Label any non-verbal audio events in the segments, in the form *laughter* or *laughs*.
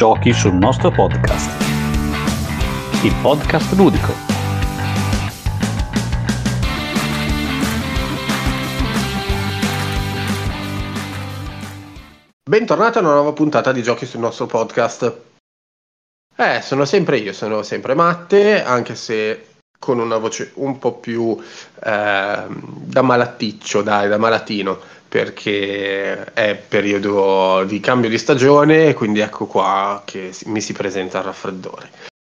giochi sul nostro podcast. Il podcast ludico. Bentornati a una nuova puntata di giochi sul nostro podcast. Eh, sono sempre io, sono sempre Matte, anche se con una voce un po' più eh, da malatticcio, dai, da malatino, perché è periodo di cambio di stagione, quindi ecco qua che mi si presenta il raffreddore.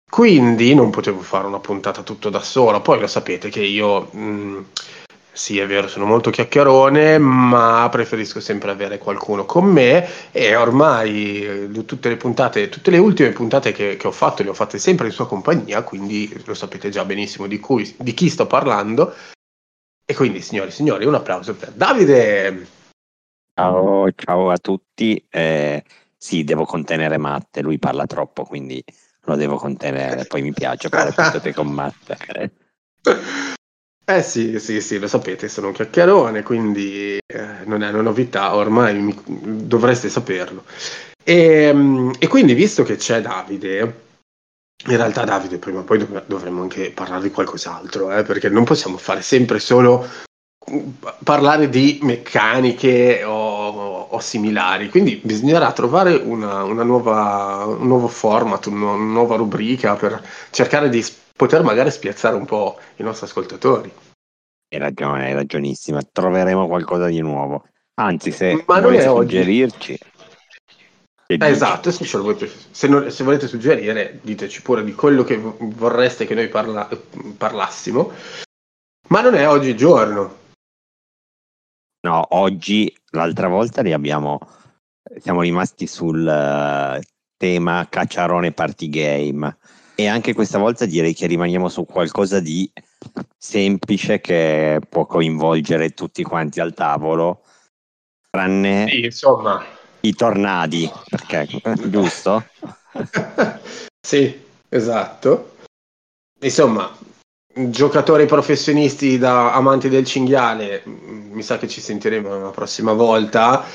Quindi non potevo fare una puntata tutto da solo, poi lo sapete che io... Mh, sì, è vero, sono molto chiacchierone, ma preferisco sempre avere qualcuno con me e ormai eh, tutte le puntate, tutte le ultime puntate che, che ho fatto le ho fatte sempre in sua compagnia, quindi lo sapete già benissimo di, cui, di chi sto parlando. E quindi, signori e signori, un applauso per Davide. Ciao, ciao a tutti. Eh, sì, devo contenere Matte, lui parla troppo, quindi lo devo contenere. Poi mi piace fare puntate con Matte. *laughs* Eh sì, sì, sì, lo sapete, sono un chiacchierone, quindi eh, non è una novità, ormai mi, dovreste saperlo. E, ehm, e, quindi, visto che c'è Davide, in realtà Davide prima o poi dov- dovremmo anche parlare di qualcos'altro, eh, perché non possiamo fare sempre solo parlare di meccaniche o, o similari, quindi bisognerà trovare una, una nuova, un nuovo format, una nuova rubrica per cercare di poter magari spiazzare un po' i nostri ascoltatori. Hai ragione, hai ragionissima. Troveremo qualcosa di nuovo. Anzi, se Ma volete suggerirci... Eh, esatto, se, volete, se, non, se, volete suggerire, diteci pure di quello che vorreste che noi parla, parlassimo. Ma non è oggi il giorno. No, oggi, l'altra volta li abbiamo, siamo rimasti sul uh, tema cacciarone party game e anche questa volta direi che rimaniamo su qualcosa di semplice che può coinvolgere tutti quanti al tavolo, tranne sì, insomma. I tornadi, perché *laughs* giusto? sì, esatto. Insomma, giocatori professionisti da amanti del cinghiale, mi sa che ci sentiremo la prossima volta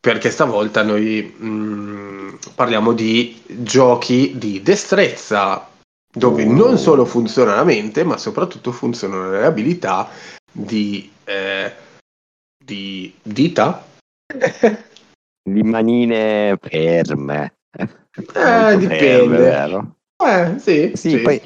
perché stavolta noi mh, mm, parliamo di giochi di destrezza dove non solo funziona la mente ma soprattutto funzionano le abilità di, eh, di dita *laughs* di manine ferme. Eh, dipende ferme, vero? Eh, sì, sì, sì, poi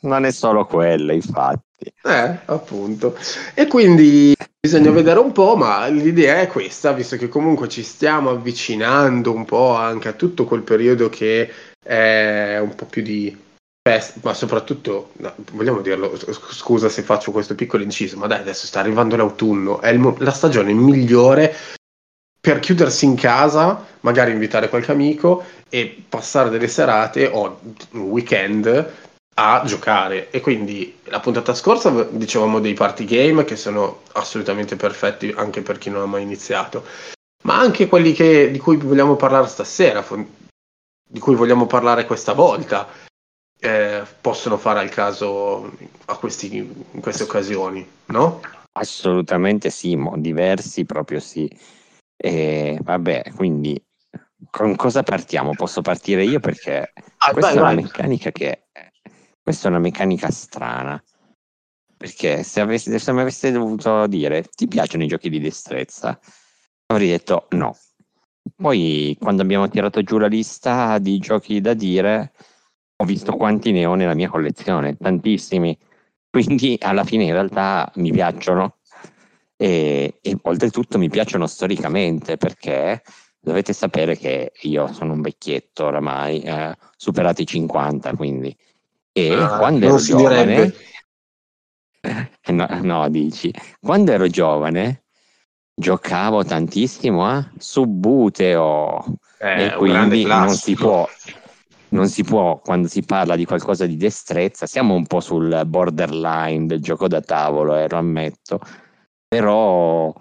non è solo quello infatti. Eh, appunto. E quindi bisogna vedere un po', ma l'idea è questa, visto che comunque ci stiamo avvicinando un po' anche a tutto quel periodo che è un po' più di festa, ma soprattutto, no, vogliamo dirlo, scusa se faccio questo piccolo inciso, ma dai, adesso sta arrivando l'autunno, è il, la stagione migliore per chiudersi in casa, magari invitare qualche amico e passare delle serate o un weekend a giocare. E quindi la puntata scorsa dicevamo dei party game che sono assolutamente perfetti anche per chi non ha mai iniziato. Ma anche quelli che, di cui vogliamo parlare stasera di cui vogliamo parlare questa volta eh, possono fare al caso questi, in queste occasioni no? assolutamente sì diversi proprio sì e vabbè quindi con cosa partiamo? Posso partire io perché ah, questa vai, è una meccanica che questa è una meccanica strana. Perché se, avessi, se mi aveste dovuto dire ti piacciono i giochi di destrezza, avrei detto no. Poi quando abbiamo tirato giù la lista di giochi da dire, ho visto quanti ne ho nella mia collezione, tantissimi. Quindi alla fine in realtà mi piacciono e, e oltretutto mi piacciono storicamente perché dovete sapere che io sono un vecchietto oramai, eh, superati i 50, quindi. E ah, quando ero giovane, *laughs* no, no, dici, quando ero giovane giocavo tantissimo a Subbuteo. Eh, e quindi non si può non si può, quando si parla di qualcosa di destrezza, siamo un po' sul borderline del gioco da tavolo, eh, lo ammetto, però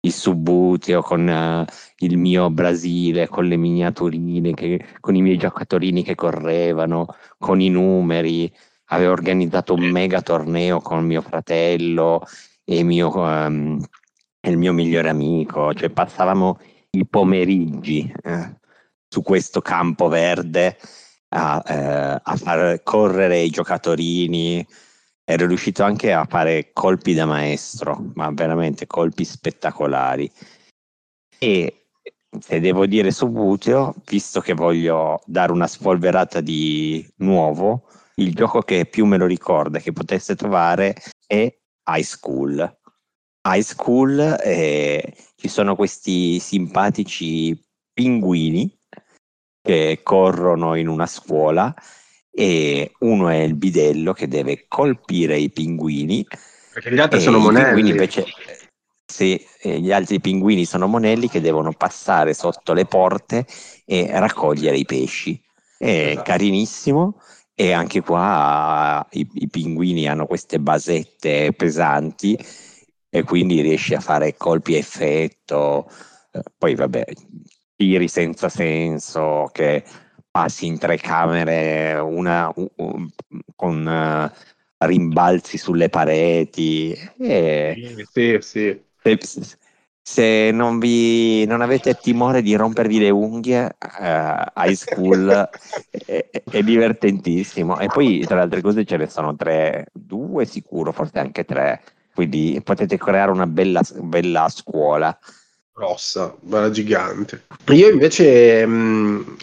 il Subbuteo con uh, il mio Brasile, con le miniaturine, che, con i miei giocatori che correvano, con i numeri. Avevo organizzato un mega torneo con mio fratello e mio, um, il mio migliore amico, cioè passavamo i pomeriggi eh, su questo campo verde a, eh, a far correre i giocatori ero riuscito anche a fare colpi da maestro, ma veramente colpi spettacolari. E se devo dire subito, visto che voglio dare una spolverata di nuovo, il gioco che più me lo ricorda, che potesse trovare, è High School. High School eh, ci sono questi simpatici pinguini che corrono in una scuola e uno è il bidello che deve colpire i pinguini. Perché gli altri sono monelli. Invece, se eh, gli altri pinguini sono monelli che devono passare sotto le porte e raccogliere i pesci. È esatto. carinissimo e anche qua i, i, pinguini hanno queste basette pesanti e quindi riesci a fare colpi a effetto. Eh, poi vabbè, tiri senza senso che passi in tre camere una, un, con uh, rimbalzi sulle pareti. E sì, sì. Se, se non, vi, non avete timore di rompervi le unghie, uh, high school *laughs* è, è, divertentissimo. E poi tra le altre cose ce ne sono tre, due sicuro, forse anche tre. Quindi potete creare una bella, bella scuola grossa, bella gigante. Io invece mh,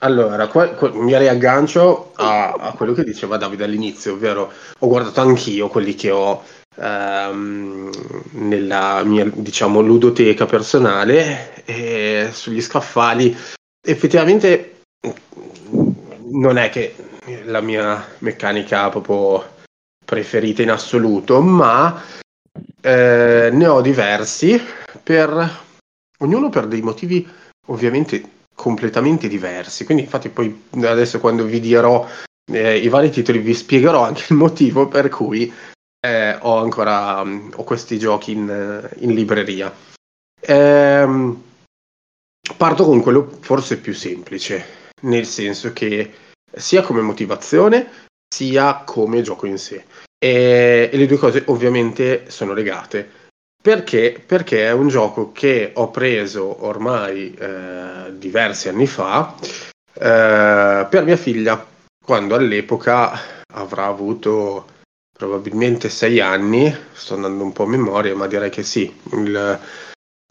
allora, qua, qua, mi riaggancio a, a, quello che diceva Davide all'inizio, ovvero ho guardato anch'io quelli che ho ehm, nella mia, diciamo, ludoteca personale e sugli scaffali. Effettivamente non è che la mia meccanica proprio preferita in assoluto, ma eh, ne ho diversi per ognuno per dei motivi ovviamente completamente diversi. Quindi, infatti, poi adesso quando vi dirò eh, i vari titoli, vi spiegherò anche il motivo per cui eh, ho ancora um, ho questi giochi in, in libreria. Ehm, parto con quello forse più semplice, nel senso che sia come motivazione sia come gioco in sé. E, e le due cose ovviamente sono legate. Perché? Perché è un gioco che ho preso ormai eh, diversi anni fa eh, per mia figlia, quando all'epoca avrà avuto probabilmente sei anni, sto andando un po' a memoria, ma direi che sì, il,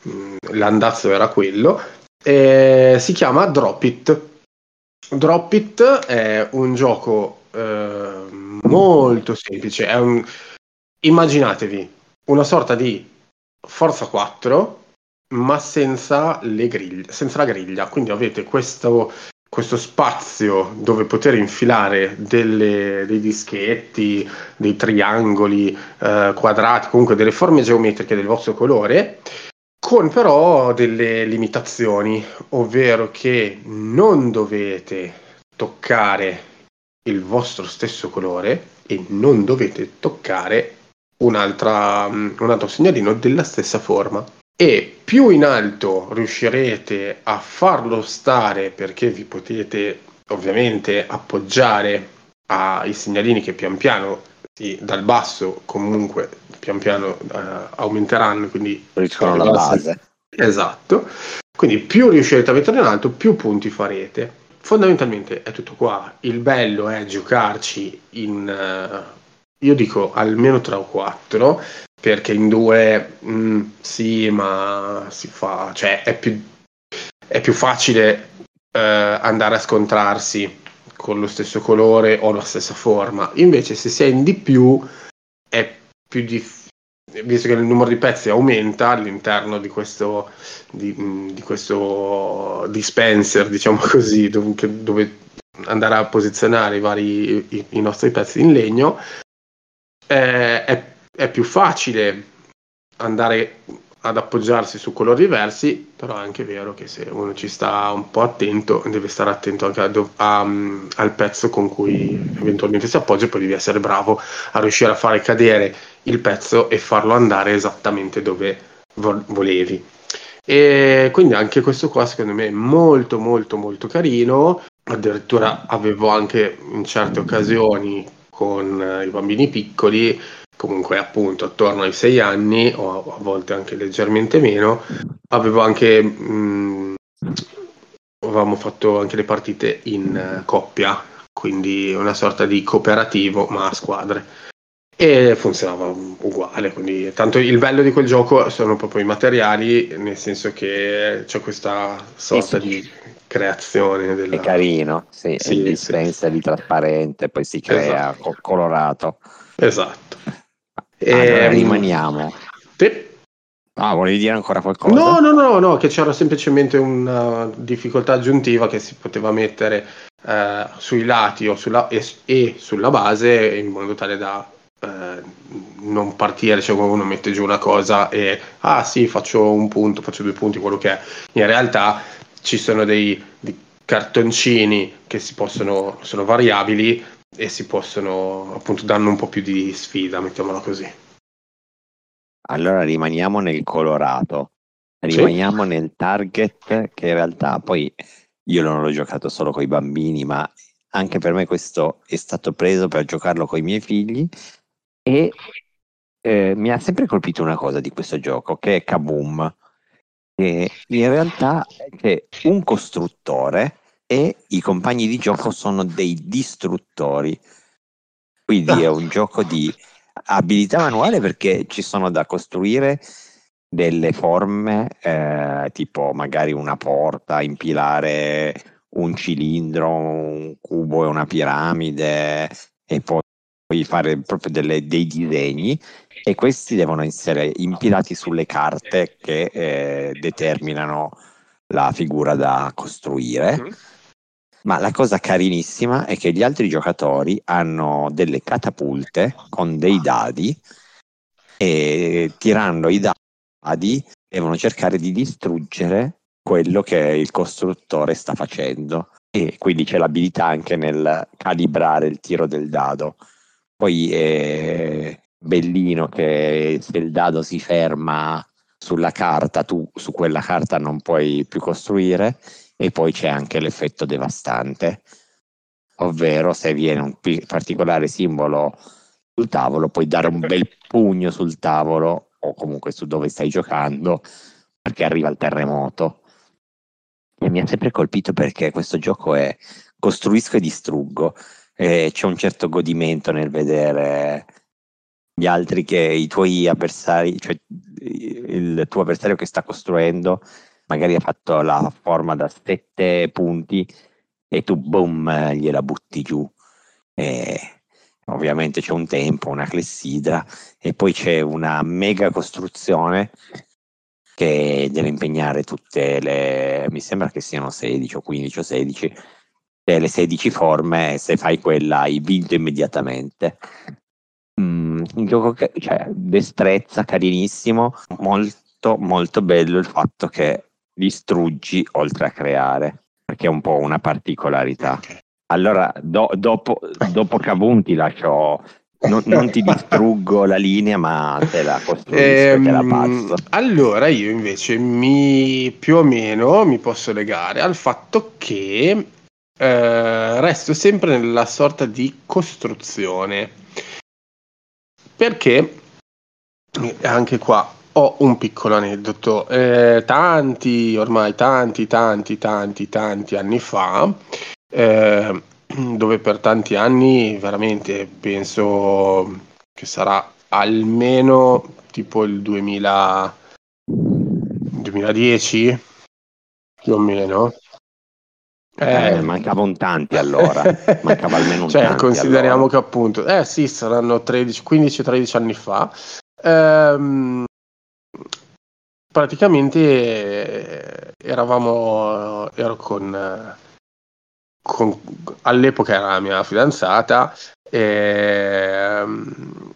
mm, l'andazzo era quello. E si chiama Drop It. Drop It è un gioco eh, molto semplice, un, immaginatevi una sorta di Forza 4, ma senza, le griglie, senza la griglia. Quindi avete questo, questo spazio dove poter infilare delle, dei dischetti, dei triangoli, eh, quadrati, comunque delle forme geometriche del vostro colore, con però delle limitazioni, ovvero che non dovete toccare il vostro stesso colore e non dovete toccare un altro segnalino della stessa forma. E più in alto riuscirete a farlo stare perché vi potete ovviamente appoggiare ai segnalini che pian piano sì, dal basso comunque pian piano uh, aumenteranno quindi riescono la base. Esatto. Quindi più riuscirete a mettere in alto più punti farete. Fondamentalmente è tutto qua. Il bello è giocarci in uh, io dico almeno 3 o 4, perché in due mh, mm, sì, ma si fa, cioè è più, è più facile eh, andare a scontrarsi con lo stesso colore o la stessa forma. Invece se si è in di più è più difficile visto che il numero di pezzi aumenta all'interno di questo, di, mm, di questo dispenser, diciamo così, dove, dove, andare a posizionare i, vari, i, i nostri pezzi in legno, eh, è, è più facile andare ad appoggiarsi su colori diversi, però è anche vero che se uno ci sta un po' attento, deve stare attento anche a, a, um, al pezzo con cui eventualmente si appoggia, poi devi essere bravo a riuscire a fare cadere il pezzo e farlo andare esattamente dove vo- volevi. E quindi anche questo qua secondo me è molto molto molto carino, addirittura avevo anche in certe occasioni con eh, i bambini piccoli, comunque appunto attorno ai sei anni o a volte anche leggermente meno, avevo anche mh, avevamo fatto anche le partite in uh, coppia, quindi una sorta di cooperativo ma a squadre e funzionava uguale quindi tanto il bello di quel gioco sono proprio i materiali nel senso che c'è questa sorta sì, sì. di creazione della... è carino sì, sì dispensa sì. di trasparente poi si crea esatto. colorato esatto e allora ehm, rimaniamo sì. Ah, volevi dire ancora qualcosa? No, no, no, no, che c'era semplicemente una difficoltà aggiuntiva che si poteva mettere eh, sui lati sulla, e, e, sulla base in modo tale da eh, non partire, cioè quando uno mette giù una cosa e ah sì, faccio un punto, faccio due punti, quello che è. In realtà ci sono dei, dei cartoncini che si possono, sono variabili e si possono appunto danno un po' più di sfida, mettiamola così. Allora rimaniamo nel colorato, rimaniamo sì. nel target che in realtà poi io non l'ho giocato solo con i bambini, ma anche per me questo è stato preso per giocarlo con i miei figli e eh, mi ha sempre colpito una cosa di questo gioco che è Kaboom. Che in realtà c'è un costruttore e i compagni di gioco sono dei distruttori. Quindi è un *laughs* gioco di abilità manuale perché ci sono da costruire delle forme, eh, tipo magari una porta, impilare un cilindro, un cubo e una piramide e poi fare proprio delle, dei disegni e questi devono essere impilati sulle carte che eh, determinano la figura da costruire. Mm-hmm. Ma la cosa carinissima è che gli altri giocatori hanno delle catapulte con dei dadi e tirando i dadi devono cercare di distruggere quello che il costruttore sta facendo. E quindi c'è l'abilità anche nel calibrare il tiro del dado. Poi è bellino che se il dado si ferma sulla carta, tu su quella carta non puoi più costruire e poi c'è anche l'effetto devastante, ovvero se viene un particolare simbolo sul tavolo, puoi dare un bel pugno sul tavolo o comunque su dove stai giocando perché arriva il terremoto. E mi ha sempre colpito perché questo gioco è costruisco e distruggo. E c'è un certo godimento nel vedere gli altri che i tuoi avversari, cioè il tuo avversario che sta costruendo magari ha fatto la forma da sette punti e tu boom gliela butti giù. E ovviamente c'è un tempo, una clessidra e poi c'è una mega costruzione che deve impegnare tutte le, mi sembra che siano 16 o 15 o 16, le 16 forme, se fai quella hai vinto immediatamente. Mm, un gioco che, cioè, destrezza, carinissimo, molto molto bello il fatto che distruggi oltre a creare, perché è un po' una particolarità. Allora, do, dopo, dopo Kabum ti lascio non, non, ti distruggo la linea, ma te la costruisco ehm, te la ehm, passo. Allora, io invece mi più o meno mi posso legare al fatto che eh, resto sempre nella sorta di costruzione. Perché anche qua ho un piccolo aneddoto. Eh, tanti, ormai tanti, tanti, tanti, tanti anni fa, eh, dove per tanti anni veramente penso che sarà almeno tipo il 2000, 2010 più o meno. Eh, eh, mancavano tanti allora, mancava almeno un cioè, tanti consideriamo allora. che appunto, eh sì, saranno 15-13 anni fa. Ehm, praticamente eh, eravamo ero con, con, all'epoca era la mia fidanzata e ehm,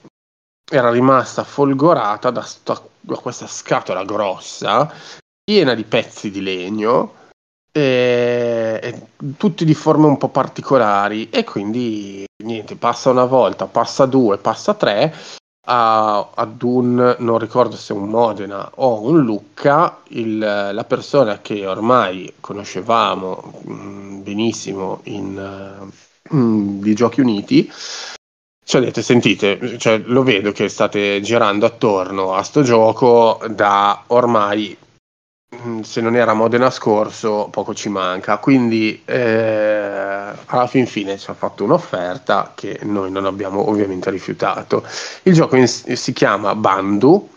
era rimasta folgorata da, sta, da questa scatola grossa piena di pezzi di legno e, e, tutti di forme un po' particolari. E quindi niente passa una volta passa due passa tre a, ad un, non ricordo se un Modena o un Lucca, il, la persona che ormai conoscevamo mh, mm, benissimo in, uh, di Giochi Uniti, ci ha detto, sentite, cioè, lo vedo che state girando attorno a sto gioco da ormai mm, se non era Modena scorso, poco ci manca. Quindi eh, alla fin fine ci ha fatto un'offerta che noi non abbiamo ovviamente rifiutato. Il gioco in, si chiama Bandu,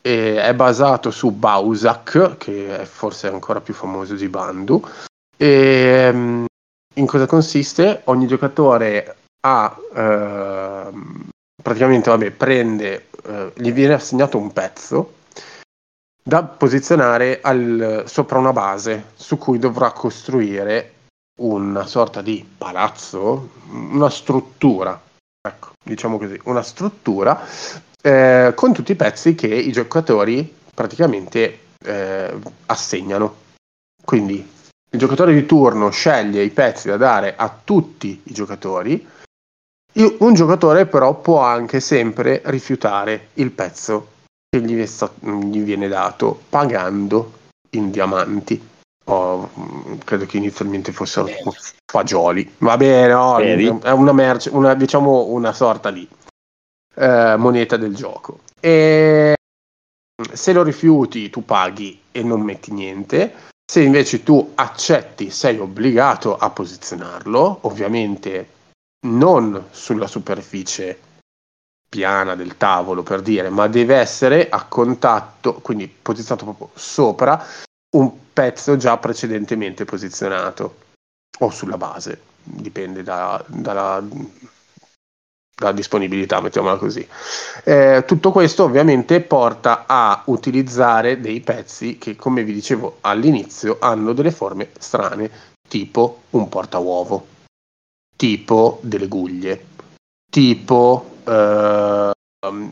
è basato su Bausak, che è forse ancora più famoso di Bandu. E, mm, in cosa consiste? Ogni giocatore ha eh, praticamente vabbè, prende, eh, gli viene assegnato un pezzo da posizionare al, sopra una base su cui dovrà costruire una sorta di palazzo, una struttura, ecco, diciamo così, una struttura eh, con tutti i pezzi che i giocatori praticamente eh, assegnano. Quindi il giocatore di turno sceglie i pezzi da dare a tutti i giocatori. Un giocatore però può anche sempre rifiutare il pezzo che gli, sta, gli viene dato pagando in diamanti. Oh, credo che inizialmente fossero fagioli. Va bene, no, è una merce, una, diciamo una sorta di eh, moneta del gioco. E se lo rifiuti, tu paghi e non metti niente. Se invece tu accetti, sei obbligato a posizionarlo, ovviamente non sulla superficie piana del tavolo per dire, ma deve essere a contatto, quindi posizionato proprio sopra un pezzo già precedentemente posizionato o sulla base, dipende da, dalla, dalla, disponibilità, mettiamola così. Eh, tutto questo ovviamente porta a utilizzare dei pezzi che, come vi dicevo all'inizio, hanno delle forme strane, tipo un portauovo, tipo delle guglie, tipo Uh,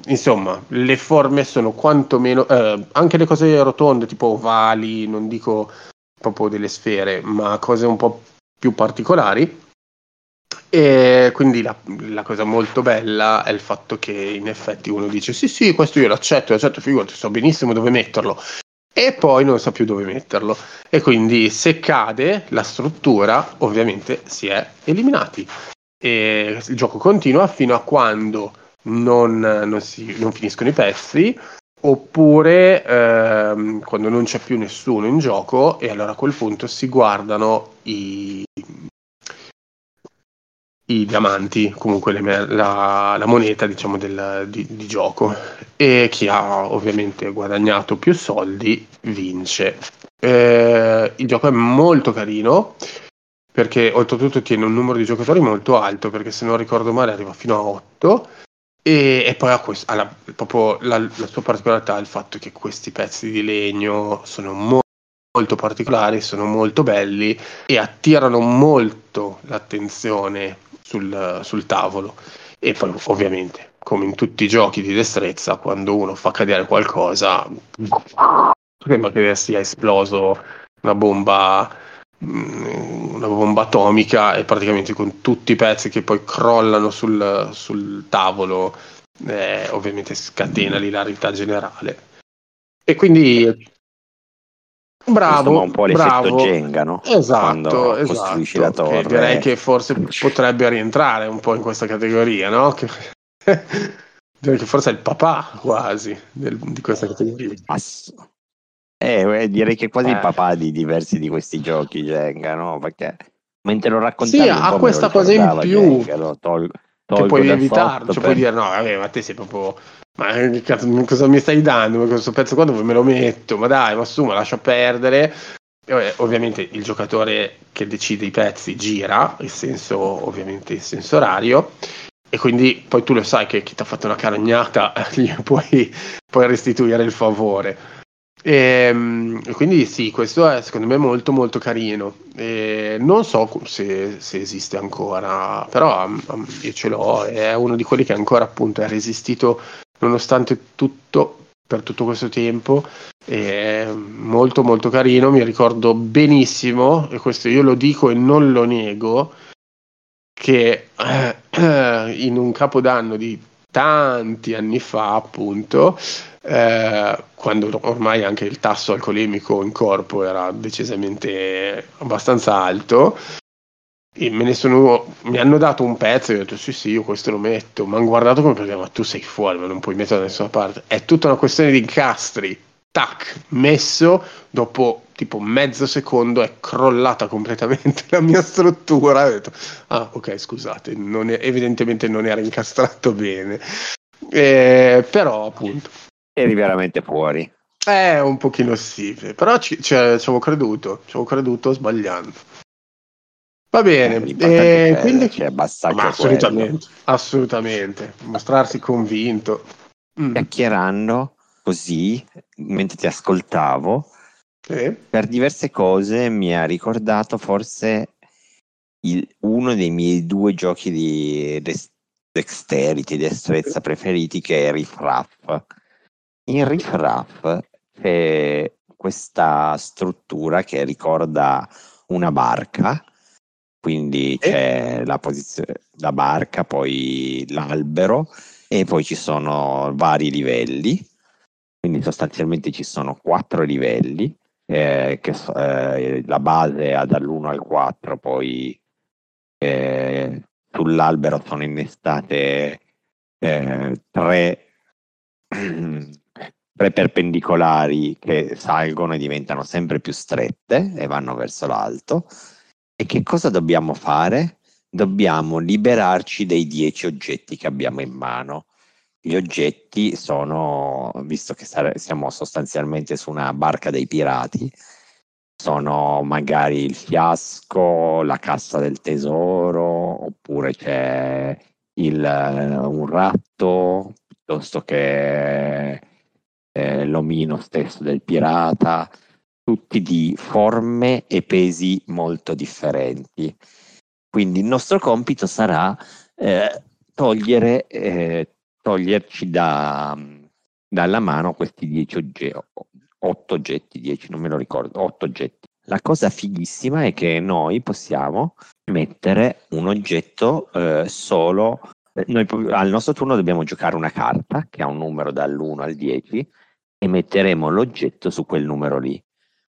insomma, le forme sono quantomeno, uh, anche le cose rotonde, tipo ovali, non dico proprio delle sfere, ma cose un po' più particolari. E quindi la, la, cosa molto bella è il fatto che in effetti uno dice sì sì questo io l'accetto, l'accetto figurati, so benissimo dove metterlo. E poi non sa più dove metterlo. E quindi se cade la struttura ovviamente si è eliminati e il gioco continua fino a quando non, non, si, non finiscono i pezzi oppure ehm, quando non c'è più nessuno in gioco e allora a quel punto si guardano i, i diamanti, comunque le, la, la, moneta diciamo del, di, di, gioco e chi ha ovviamente guadagnato più soldi vince. Eh, il gioco è molto carino perché oltretutto tiene un numero di giocatori molto alto, perché se non ricordo male arriva fino a 8. E, e poi ha, questo, ha proprio la, la, sua particolarità il fatto che questi pezzi di legno sono mo- molto particolari, sono molto belli e attirano molto l'attenzione sul, sul tavolo. E poi ovviamente, come in tutti i giochi di destrezza, quando uno fa cadere qualcosa, sembra che sia esploso una bomba una bomba atomica e praticamente con tutti i pezzi che poi crollano sul, sul tavolo eh, ovviamente scatena l'ilarità generale e quindi bravo un po' bravo Jenga no? esatto, esatto torre. direi che forse potrebbe rientrare un po' in questa categoria no? Che... *laughs* direi che forse è il papà quasi del, di questa categoria Ass- eh, direi che quasi eh. il papà di diversi di questi giochi Jenga, no? Perché mentre lo raccontavi sì, ha questa cosa in più Jenga, lo tol- che puoi evitarlo, cioè per... puoi dire no, vabbè, ma te sei proprio ma cazzo, cosa mi stai dando? Ma questo pezzo qua dove me lo metto? Ma dai, ma su, ma lascia perdere. E, ovviamente il giocatore che decide i pezzi gira, il senso, ovviamente il senso orario, e quindi poi tu lo sai che chi ti ha fatto una caragnata *laughs* gli puoi, puoi restituire il favore. E, ehm, quindi sì, questo è secondo me molto molto carino. E non so se, se, esiste ancora, però um, io ce l'ho, è uno di quelli che ancora appunto è resistito nonostante tutto per tutto questo tempo. È molto molto carino, mi ricordo benissimo, e questo io lo dico e non lo nego, che eh, *clears throat* in un capodanno di tanti anni fa appunto eh, quando ormai anche il tasso alcolemico in corpo era decisamente abbastanza alto. E me ne sono, mi hanno dato un pezzo e ho detto sì sì io questo lo metto, mi hanno guardato come perché ma tu sei fuori, ma non puoi metterlo da nessuna parte. È tutta una questione di incastri, tac, messo, dopo tipo mezzo secondo è crollata completamente *laughs* la mia struttura. Ho detto, ah ok, scusate, non è, evidentemente non era incastrato bene. Eh, però appunto... Eri veramente fuori. Eh, un pochino sì, però ci, ci, avevo creduto, ci avevo creduto sbagliando. Va bene, eh, quindi cioè, basta ma assolutamente, assolutamente, mostrarsi convinto. Mm. Chiacchierando così, mentre ti ascoltavo, sì. per diverse cose mi ha ricordato forse il, uno dei miei due giochi di dexterity, destrezza preferiti che è Riff Raff. In Riff Raff c'è questa struttura che ricorda una barca, quindi c'è la, posizione, la barca, poi l'albero e poi ci sono vari livelli. Quindi sostanzialmente ci sono quattro livelli, eh, che, eh, la base ha dall'1 al 4, poi eh, sull'albero sono innestate eh, tre *clears throat* perpendicolari che salgono e diventano sempre più strette e vanno verso l'alto. E che cosa dobbiamo fare? Dobbiamo liberarci dei dieci oggetti che abbiamo in mano gli oggetti sono, visto che siamo sostanzialmente su una barca dei pirati, sono magari il fiasco, la cassa del tesoro, oppure c'è il, un ratto, piuttosto che eh, l'omino stesso del pirata, tutti di forme e pesi molto differenti. Quindi il nostro compito sarà eh, togliere eh, toglierci da, dalla mano questi 10 oggetti, 8 oggetti, 10 non me lo ricordo, 8 oggetti. La cosa fighissima è che noi possiamo mettere un oggetto eh, solo, noi al nostro turno dobbiamo giocare una carta che ha un numero dall'1 al 10 e metteremo l'oggetto su quel numero lì.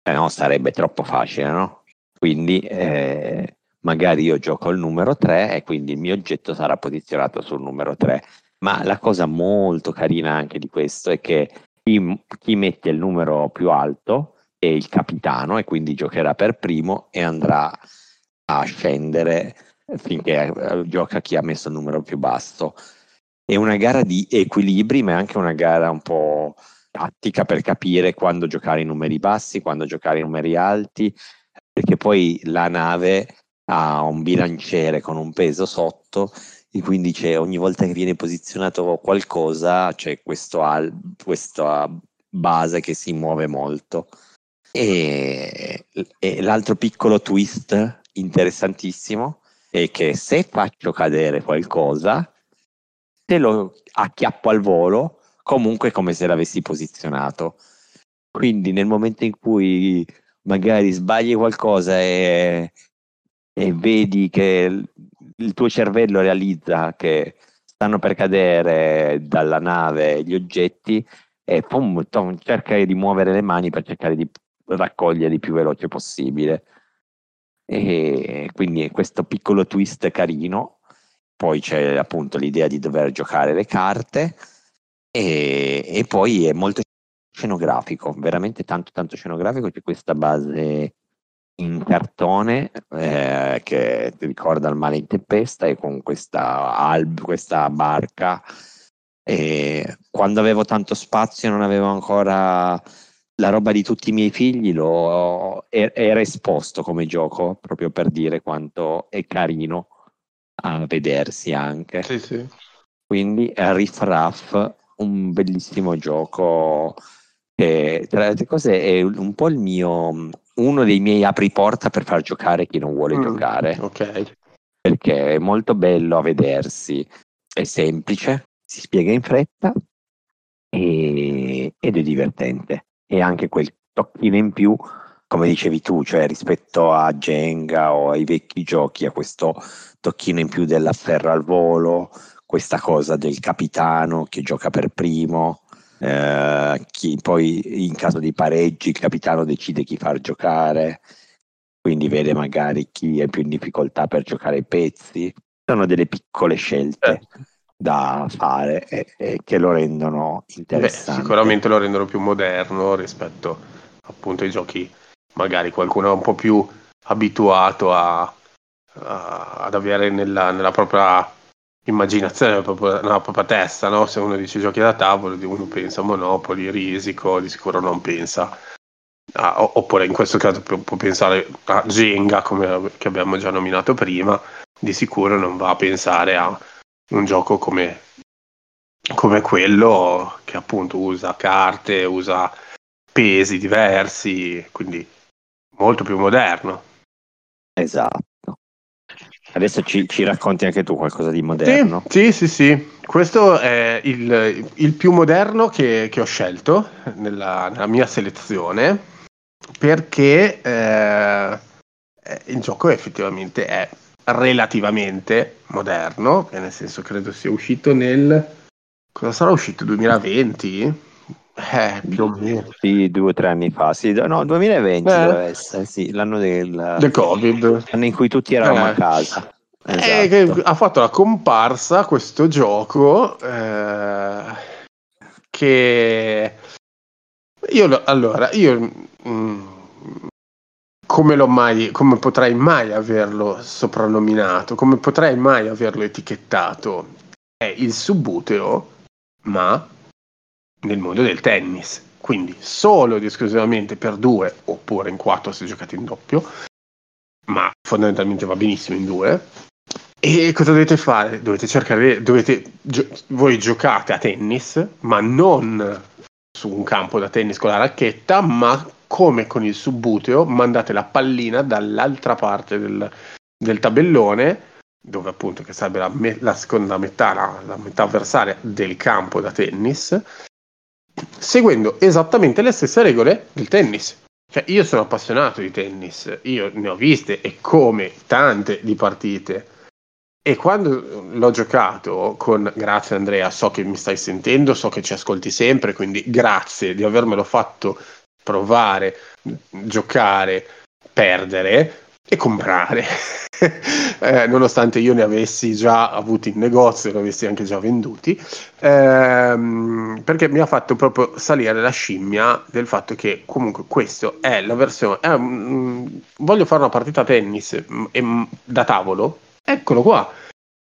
Eh no, sarebbe troppo facile, no? Quindi eh, magari io gioco il numero 3 e quindi il mio oggetto sarà posizionato sul numero 3 ma la cosa molto carina anche di questo è che chi, chi mette il numero più alto è il capitano e quindi giocherà per primo e andrà a scendere finché eh, gioca chi ha messo il numero più basso. È una gara di equilibri, ma è anche una gara un po' tattica per capire quando giocare i numeri bassi, quando giocare i numeri alti, perché poi la nave ha un bilanciere con un peso sotto e quindi c'è ogni volta che viene posizionato qualcosa c'è questo al, questa base che si muove molto. E, e l'altro piccolo twist interessantissimo è che se faccio cadere qualcosa, se lo acchiappo al volo, comunque come se l'avessi posizionato. Quindi nel momento in cui magari sbagli qualcosa e, e vedi che il tuo cervello realizza che stanno per cadere dalla nave gli oggetti e pum, tom, cerca di muovere le mani per cercare di raccoglierli il più veloce possibile. E quindi questo piccolo twist carino. Poi c'è appunto l'idea di dover giocare le carte e, e poi è molto scenografico, veramente tanto tanto scenografico. C'è questa base in cartone eh, che ti ricorda il mare in tempesta e con questa, alb, questa barca. E quando avevo tanto spazio non avevo ancora la roba di tutti i miei figli, lo, era esposto come gioco proprio per dire quanto è carino a vedersi anche. Sì, sì. Quindi Riff Raff, un bellissimo gioco che tra le altre cose è un po' il mio uno dei miei apriporta per far giocare chi non vuole mm, giocare. Ok. Perché è molto bello a vedersi, è semplice, si spiega in fretta e, ed è divertente. E anche quel tocchino in più, come dicevi tu, cioè rispetto a Jenga o ai vecchi giochi, a questo tocchino in più dell'afferro al volo, questa cosa del capitano che gioca per primo eh, chi, poi in caso di pareggi il capitano decide chi far giocare, quindi vede magari chi è più in difficoltà per giocare i pezzi. Sono delle piccole scelte. Eh. Da fare e, e che lo rendono interessante. Beh, sicuramente lo rendono più moderno rispetto appunto ai giochi, magari qualcuno è un po' più abituato a, a, ad avere nella, nella propria immaginazione, nella propria, nella propria testa, no? se uno dice giochi da tavolo, uno pensa a Monopoli, Risico, di sicuro non pensa Ah, oppure in questo caso può, pensare a Jenga come che abbiamo già nominato prima di sicuro non va a pensare a un gioco come, come quello che appunto usa carte usa pesi diversi quindi molto più moderno. Esatto. Adesso ci, ci racconti anche tu qualcosa di moderno. Sì sì sì, sì. questo è il, il più moderno che, che ho scelto nella, nella mia selezione perché eh, il gioco effettivamente è relativamente moderno, nel senso credo sia uscito nel... cosa sarà uscito? 2020? Eh, più o meno. Sì, due o tre anni fa, sì, no, 2020 eh. deve essere, sì, l'anno del, del Covid. L'anno in cui tutti eravamo eh. a casa. Esatto. ha fatto la comparsa questo gioco eh, che io allora io Mm, come, mai, come potrei mai averlo soprannominato, come potrei mai averlo etichettato? È il subbuteo, ma nel mondo del tennis. Quindi solo ed esclusivamente per due, oppure in quattro se giocate in doppio, ma fondamentalmente va benissimo in due. E cosa dovete fare? Dovete cercare, dovete, gio- voi giocate a tennis, ma non su un campo da tennis con la racchetta, ma come con il subbuteo mandate la pallina dall'altra parte del, del tabellone dove appunto che sarebbe la, me- la seconda metà, la, la, metà avversaria del campo da tennis, seguendo esattamente le stesse regole del tennis. Cioè, io sono appassionato di tennis, io ne ho viste e come tante di partite. E quando l'ho giocato con, grazie Andrea, so che mi stai sentendo, so che ci ascolti sempre, quindi grazie di avermelo fatto provare, giocare, perdere e comprare. *laughs* eh, nonostante io ne avessi già avuti in negozio, ne avessi anche già venduti, ehm, perché mi ha fatto proprio salire la scimmia del fatto che comunque questo è la versione. Eh, mh, voglio fare una partita tennis mh, mh, da tavolo, eccolo qua,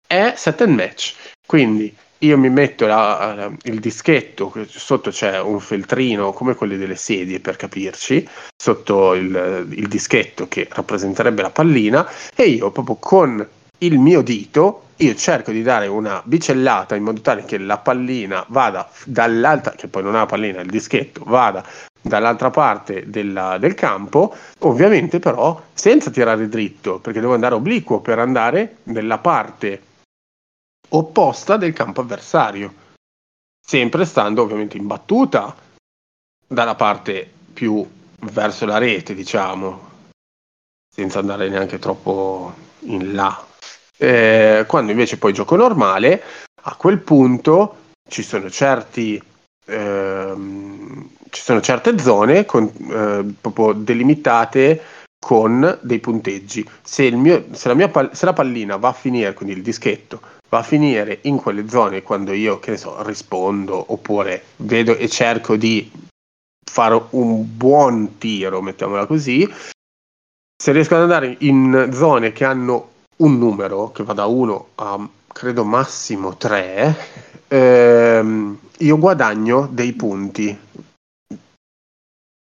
è set and match. Quindi io mi metto la, il dischetto, sotto c'è un feltrino come quelli delle sedie per capirci, sotto il, il dischetto che rappresenterebbe la pallina e io proprio con il mio dito io cerco di dare una bicellata in modo tale che la pallina vada dall'altra, che poi non ha la pallina, il dischetto vada dall'altra parte della, del campo, ovviamente però senza tirare dritto, perché devo andare obliquo per andare nella parte opposta del campo avversario, sempre stando ovviamente in battuta dalla parte più verso la rete, diciamo, senza andare neanche troppo in là. Eh, quando invece poi gioco normale, a quel punto ci sono certi ehm, ci sono certe zone con, eh, proprio delimitate con dei punteggi. Se, mio, se, la mia, se la pallina va a finire, quindi il dischetto, va a finire in quelle zone quando io, che ne so, rispondo oppure vedo e cerco di fare un buon tiro, mettiamola così, se riesco ad andare in zone che hanno un numero che va da 1 a credo massimo 3, ehm, io guadagno dei punti.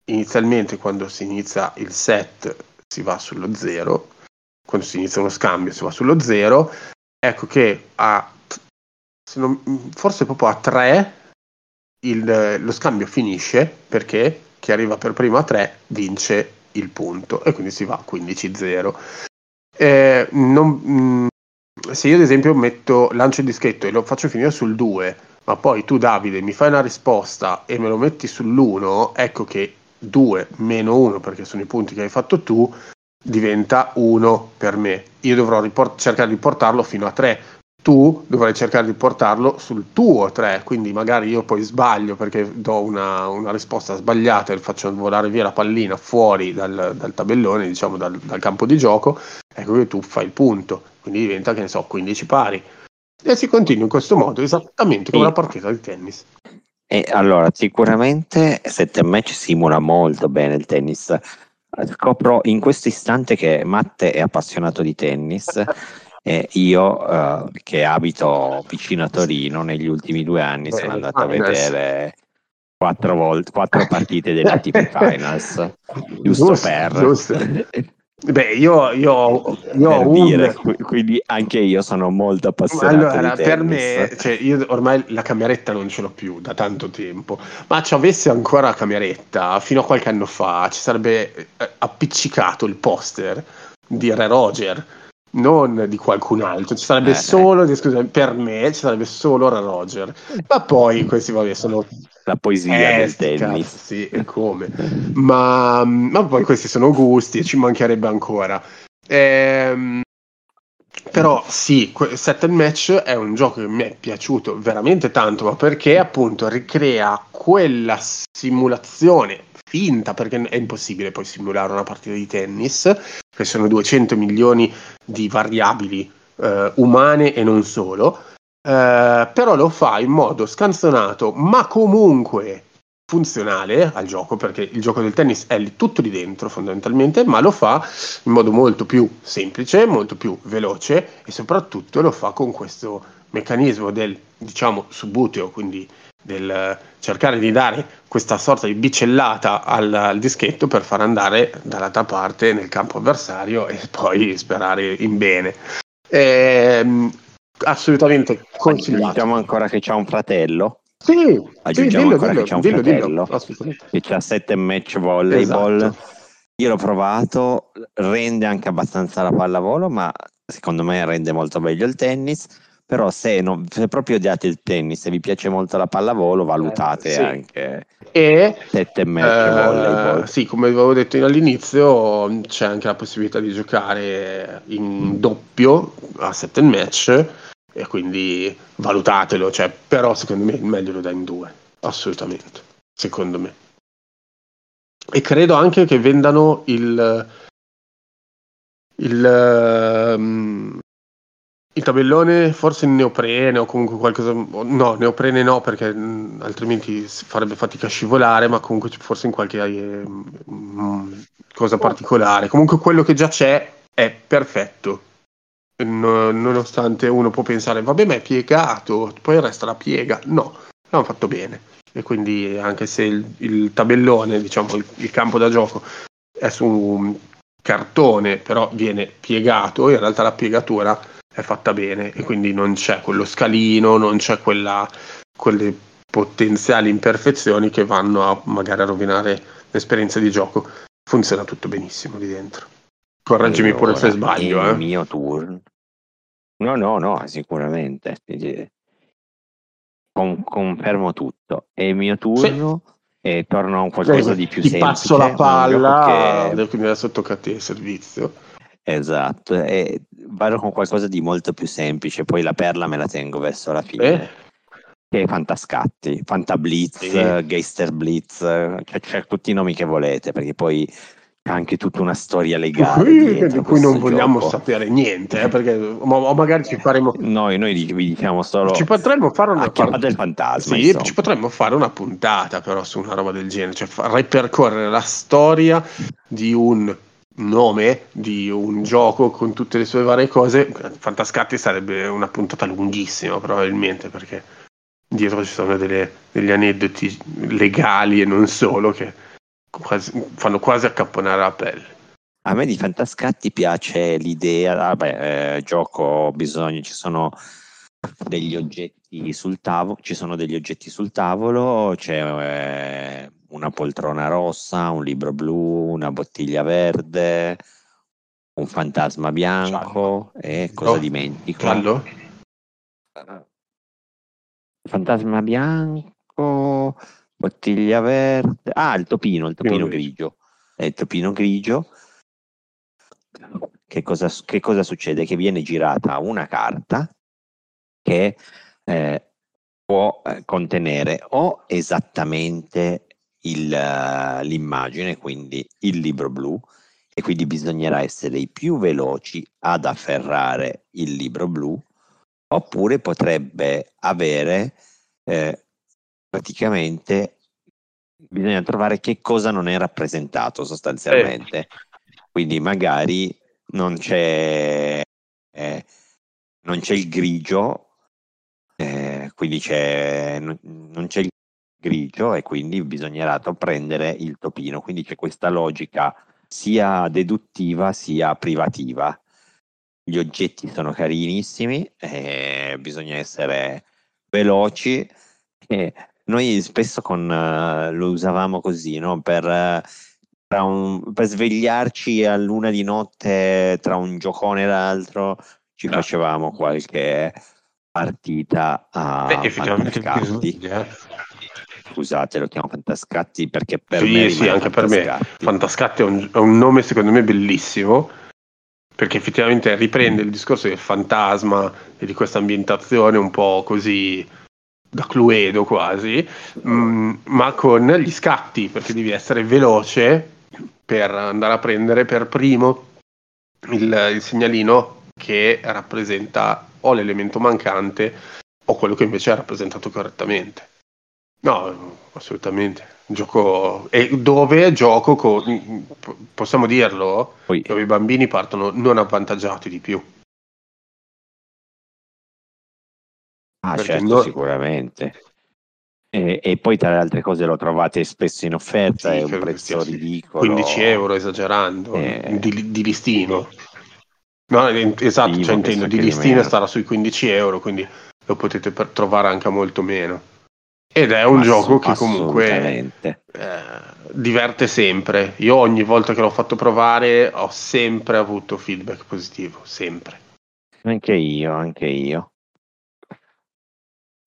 Inizialmente quando si inizia il set si va sullo 0, quando si inizia uno scambio si va sullo 0, ecco che a non, forse proprio a 3 il, lo scambio finisce perché chi arriva per primo a 3 vince il punto e quindi si va a 15-0. Eh, non, mm, se io ad esempio metto, lancio il dischetto e lo faccio finire sul 2, ma poi tu Davide mi fai una risposta e me lo metti sull'1, ecco che 2 meno 1 perché sono i punti che hai fatto tu diventa 1 per me. Io dovrò riport- cercare di portarlo fino a 3. Tu dovrai cercare di portarlo sul tuo 3, quindi magari io poi sbaglio perché do una, una risposta sbagliata e faccio volare via la pallina fuori dal, dal tabellone, diciamo dal, dal, campo di gioco, ecco che tu fai il punto, quindi diventa che ne so 15 pari. E si continua in questo modo, esattamente come una partita di tennis. E allora, sicuramente 7 match simula molto bene il tennis. Scopro in questo istante che Matte è appassionato di tennis e io uh, che abito vicino a Torino negli ultimi due anni sono andato a vedere quattro, volte, quattro partite delle ATP *laughs* Finals giusto, giusto per giusto. *laughs* Beh, io, io, io ho un... dire, quindi anche io sono molto appassionato allora, per me, cioè, io ormai la cameretta non ce l'ho più da tanto tempo, ma ci avessi ancora la cameretta, fino a qualche anno fa, ci sarebbe eh, appiccicato il poster di Re Roger, non di qualcun altro, ci sarebbe eh, solo, scusa, per me ci sarebbe solo Re Roger, ma poi questi vabbè sono la poesia eh, del tennis. Sì, e come. ma, ma, poi questi sono gusti e ci mancherebbe ancora. Ehm, però sì, Set and Match è un gioco che mi è piaciuto veramente tanto, ma perché appunto ricrea quella simulazione finta, perché è impossibile poi simulare una partita di tennis, che sono 200 milioni di variabili eh, umane e non solo, eh, però lo fa in modo scanzonato, ma comunque funzionale al gioco, perché il gioco del tennis è lì, tutto lì dentro fondamentalmente, ma lo fa in modo molto più semplice, molto più veloce e soprattutto lo fa con questo meccanismo del, diciamo, subbuteo, quindi del cercare di dare questa sorta di bicellata al, al, dischetto per far andare dall'altra parte nel campo avversario e poi sperare in bene. Ehm, assolutamente consigliato. Diciamo ancora che c'ha un fratello. Sì, aggiungiamo sì, dillo, ancora dillo, che c'è un dillo, fratello che c'ha sette match volleyball. Esatto. Io l'ho provato, rende anche abbastanza la pallavolo, ma secondo me rende molto meglio il tennis. Però se, non, se proprio odiate il tennis e vi piace molto la pallavolo, valutate eh, sì. anche e, sette match eh, volleyball. Sì, come avevo detto all'inizio, c'è anche la possibilità di giocare in doppio a sette match e quindi valutatelo, cioè, però secondo me il meglio lo dà in due, assolutamente, secondo me. E credo anche che vendano il, il, um, il tabellone forse in neoprene o comunque qualcosa, no, neoprene no perché mm, altrimenti farebbe fatica a scivolare, ma comunque forse in qualche eh, cosa particolare. Comunque quello che già c'è è perfetto nonostante uno può pensare, vabbè, ma è piegato, poi resta la piega. No, l'hanno fatto bene. E quindi, anche se il, il tabellone, diciamo, il, il, campo da gioco è su un cartone, però viene piegato, in realtà la piegatura è fatta bene e quindi non c'è quello scalino, non c'è quella, quelle potenziali imperfezioni che vanno a magari a rovinare l'esperienza di gioco. Funziona tutto benissimo lì dentro. Correggimi pure se sbaglio. È eh. il mio turno. No, no, no, sicuramente. Con, confermo tutto. È il mio turno sì. e torno a un qualcosa di più Ti semplice. passo la palla, che... quindi adesso tocca a te il servizio. Esatto, e vado con qualcosa di molto più semplice, poi la perla me la tengo verso la fine. Eh? Che è Fantascatti, Fantablitz, sì. Geister Blitz, cioè, c'è tutti i nomi che volete, perché poi anche tutta una storia legale di, di cui non vogliamo gioco. sapere niente eh, perché o magari ci faremo *laughs* noi, noi vi diciamo solo ci potremmo fare una chiamata del fantasma sì, ci potremmo fare una puntata però su una roba del genere cioè ripercorrere la storia di un nome di un gioco con tutte le sue varie cose Fantascatti sarebbe una puntata lunghissima probabilmente perché dietro ci sono delle, degli aneddoti legali e non solo che quasi, fanno quasi accapponare la pelle. A me di Fantascatti piace l'idea, vabbè, eh, gioco bisogno, ci sono degli oggetti sul tavolo, ci sono degli oggetti sul tavolo, c'è eh, una poltrona rossa, un libro blu, una bottiglia verde, un fantasma bianco Giallo. e cosa oh, dimentico? Giallo? Fantasma bianco, Bottiglia verde. Ah, il topino, il topino grigio. È il topino grigio. Che cosa, che cosa, succede? Che viene girata una carta che eh, può eh, contenere o esattamente l'immagine, quindi il libro blu, e quindi bisognerà essere i più veloci ad afferrare il libro blu, oppure potrebbe avere eh, praticamente bisogna trovare che cosa non è rappresentato sostanzialmente. Eh. Quindi magari non c'è, eh, non c'è il grigio, eh, quindi c'è, non c'è il grigio e quindi bisognerà prendere il topino. Quindi c'è questa logica sia deduttiva sia privativa. Gli oggetti sono carinissimi, eh, bisogna essere veloci. E noi spesso con, uh, lo usavamo così, no? per, uh, un, per, svegliarci a luna di notte tra un giocone e l'altro, ci no. facevamo qualche partita a eh, effettivamente Scusate, lo chiamo Fantascatti perché per sì, me sì, anche per me Fantascatti è un, è un nome secondo me bellissimo perché effettivamente riprende il discorso del fantasma e di questa ambientazione un po' così da Cluedo quasi, mh, mm, ma con gli scatti, perché devi essere veloce per andare a prendere per primo il, il segnalino che rappresenta o l'elemento mancante o quello che invece è rappresentato correttamente. No, assolutamente. Gioco e dove gioco con possiamo dirlo? Poi. Dove i bambini partono non avvantaggiati di più. Ah, certo, non... sicuramente. E, e, poi tra le altre cose lo trovate spesso in offerta, sì, è un prezzo sì, ridicolo. 15 euro esagerando, eh... di, di, listino. No, esatto, sì, cioè intendo, di listino starà sui 15 euro, quindi lo potete trovare anche molto meno. Ed è un gioco che comunque eh, diverte sempre. Io ogni volta che l'ho fatto provare ho sempre avuto feedback positivo, sempre. Anche io, anche io.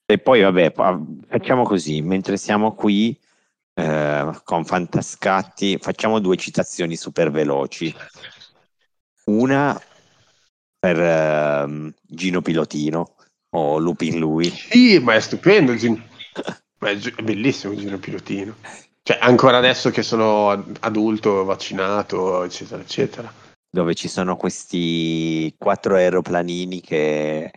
E poi vabbè, facciamo così, mentre siamo qui eh, con Fantascatti, facciamo due citazioni super veloci. Una per eh, Gino Pilotino o Lupin Lui. Sì, ma è stupendo Gino Beh, è bellissimo il giro pilotino. Cioè, ancora adesso che sono adulto, vaccinato, eccetera, eccetera. Dove ci sono questi quattro aeroplanini che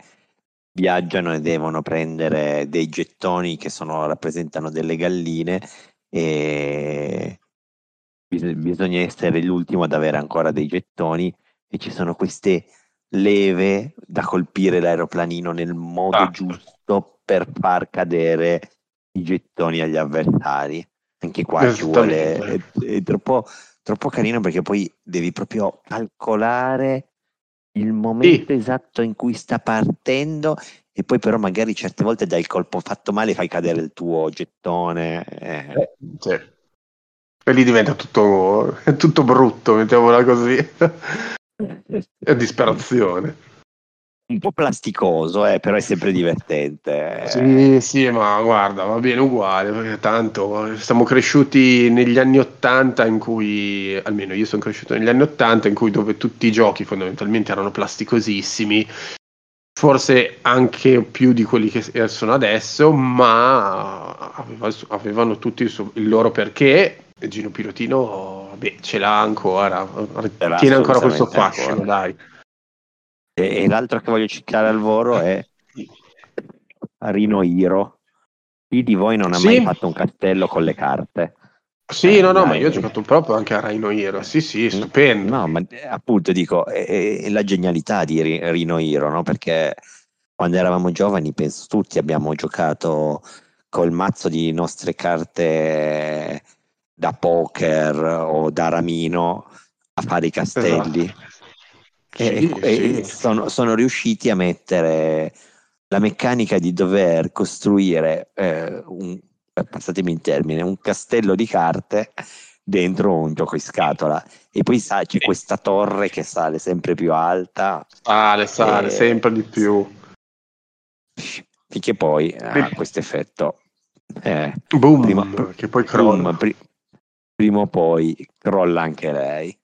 viaggiano e devono prendere dei gettoni che sono, rappresentano delle galline e bisogna essere l'ultimo ad avere ancora dei gettoni e ci sono queste leve da colpire l'aeroplanino nel modo ah. giusto per far cadere i gettoni agli avversari. Anche qua ci vuole, è, è troppo, troppo, carino perché poi devi proprio calcolare il momento sì. esatto in cui sta partendo e poi però magari certe volte dai il colpo fatto male fai cadere il tuo gettone. Eh. Eh, sì. E lì diventa tutto, *laughs* tutto brutto, mettiamola così. *laughs* è disperazione un po' plasticoso, eh, però è sempre divertente. Sì, sì, ma guarda, va bene uguale, perché tanto siamo cresciuti negli anni Ottanta in cui, almeno io sono cresciuto negli anni Ottanta in cui dove tutti i giochi fondamentalmente erano plasticosissimi, forse anche più di quelli che sono adesso, ma avevano tutti il, suo, il loro perché. E Gino Pilotino, beh, ce l'ha ancora, tiene ancora questo fascino, dai. E, e l'altro che voglio citare al volo è Rino Hiro. Chi di voi non ha sì. mai fatto un castello con le carte? Sì, eh, no, no, dai. ma io ho giocato proprio anche a Rhino Hero. Sì, sì, stupendo. No, ma appunto dico, è, è la genialità di Rhino Hero, no? Perché quando eravamo giovani, penso tutti abbiamo giocato col mazzo di nostre carte da poker o da ramino a fare i castelli. Esatto. E, sì, e sì. Sono, sono, riusciti a mettere la meccanica di dover costruire eh, un, passatemi il termine, un castello di carte dentro un gioco in scatola. E poi sa, c'è questa torre che sale sempre più alta. Sale, sale, e... sempre di più. Finché poi ha questo effetto eh, boom, prima, che poi crolla. boom, pri- prima o poi crolla anche lei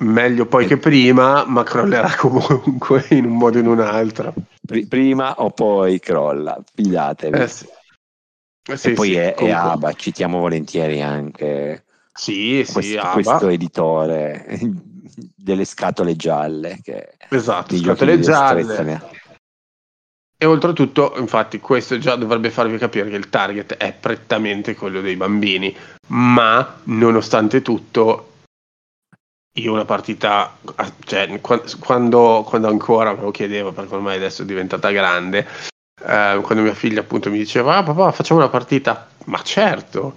meglio poi che prima, ma crollerà *laughs* comunque in un modo o in un altro. Prima o poi crolla, fidatevi. Eh sì. Eh sì, e poi sì, è, è, Aba, citiamo volentieri anche sì, questo, questo editore *laughs* delle scatole gialle. Che esatto, scatole gialle. E oltretutto, infatti, questo già dovrebbe farvi capire che il target è prettamente quello dei bambini, ma nonostante tutto, io una partita, cioè, quando, quando ancora me lo chiedevo, perché ormai adesso è diventata grande, eh, quando mia figlia appunto mi diceva, ah papà facciamo una partita, ma certo,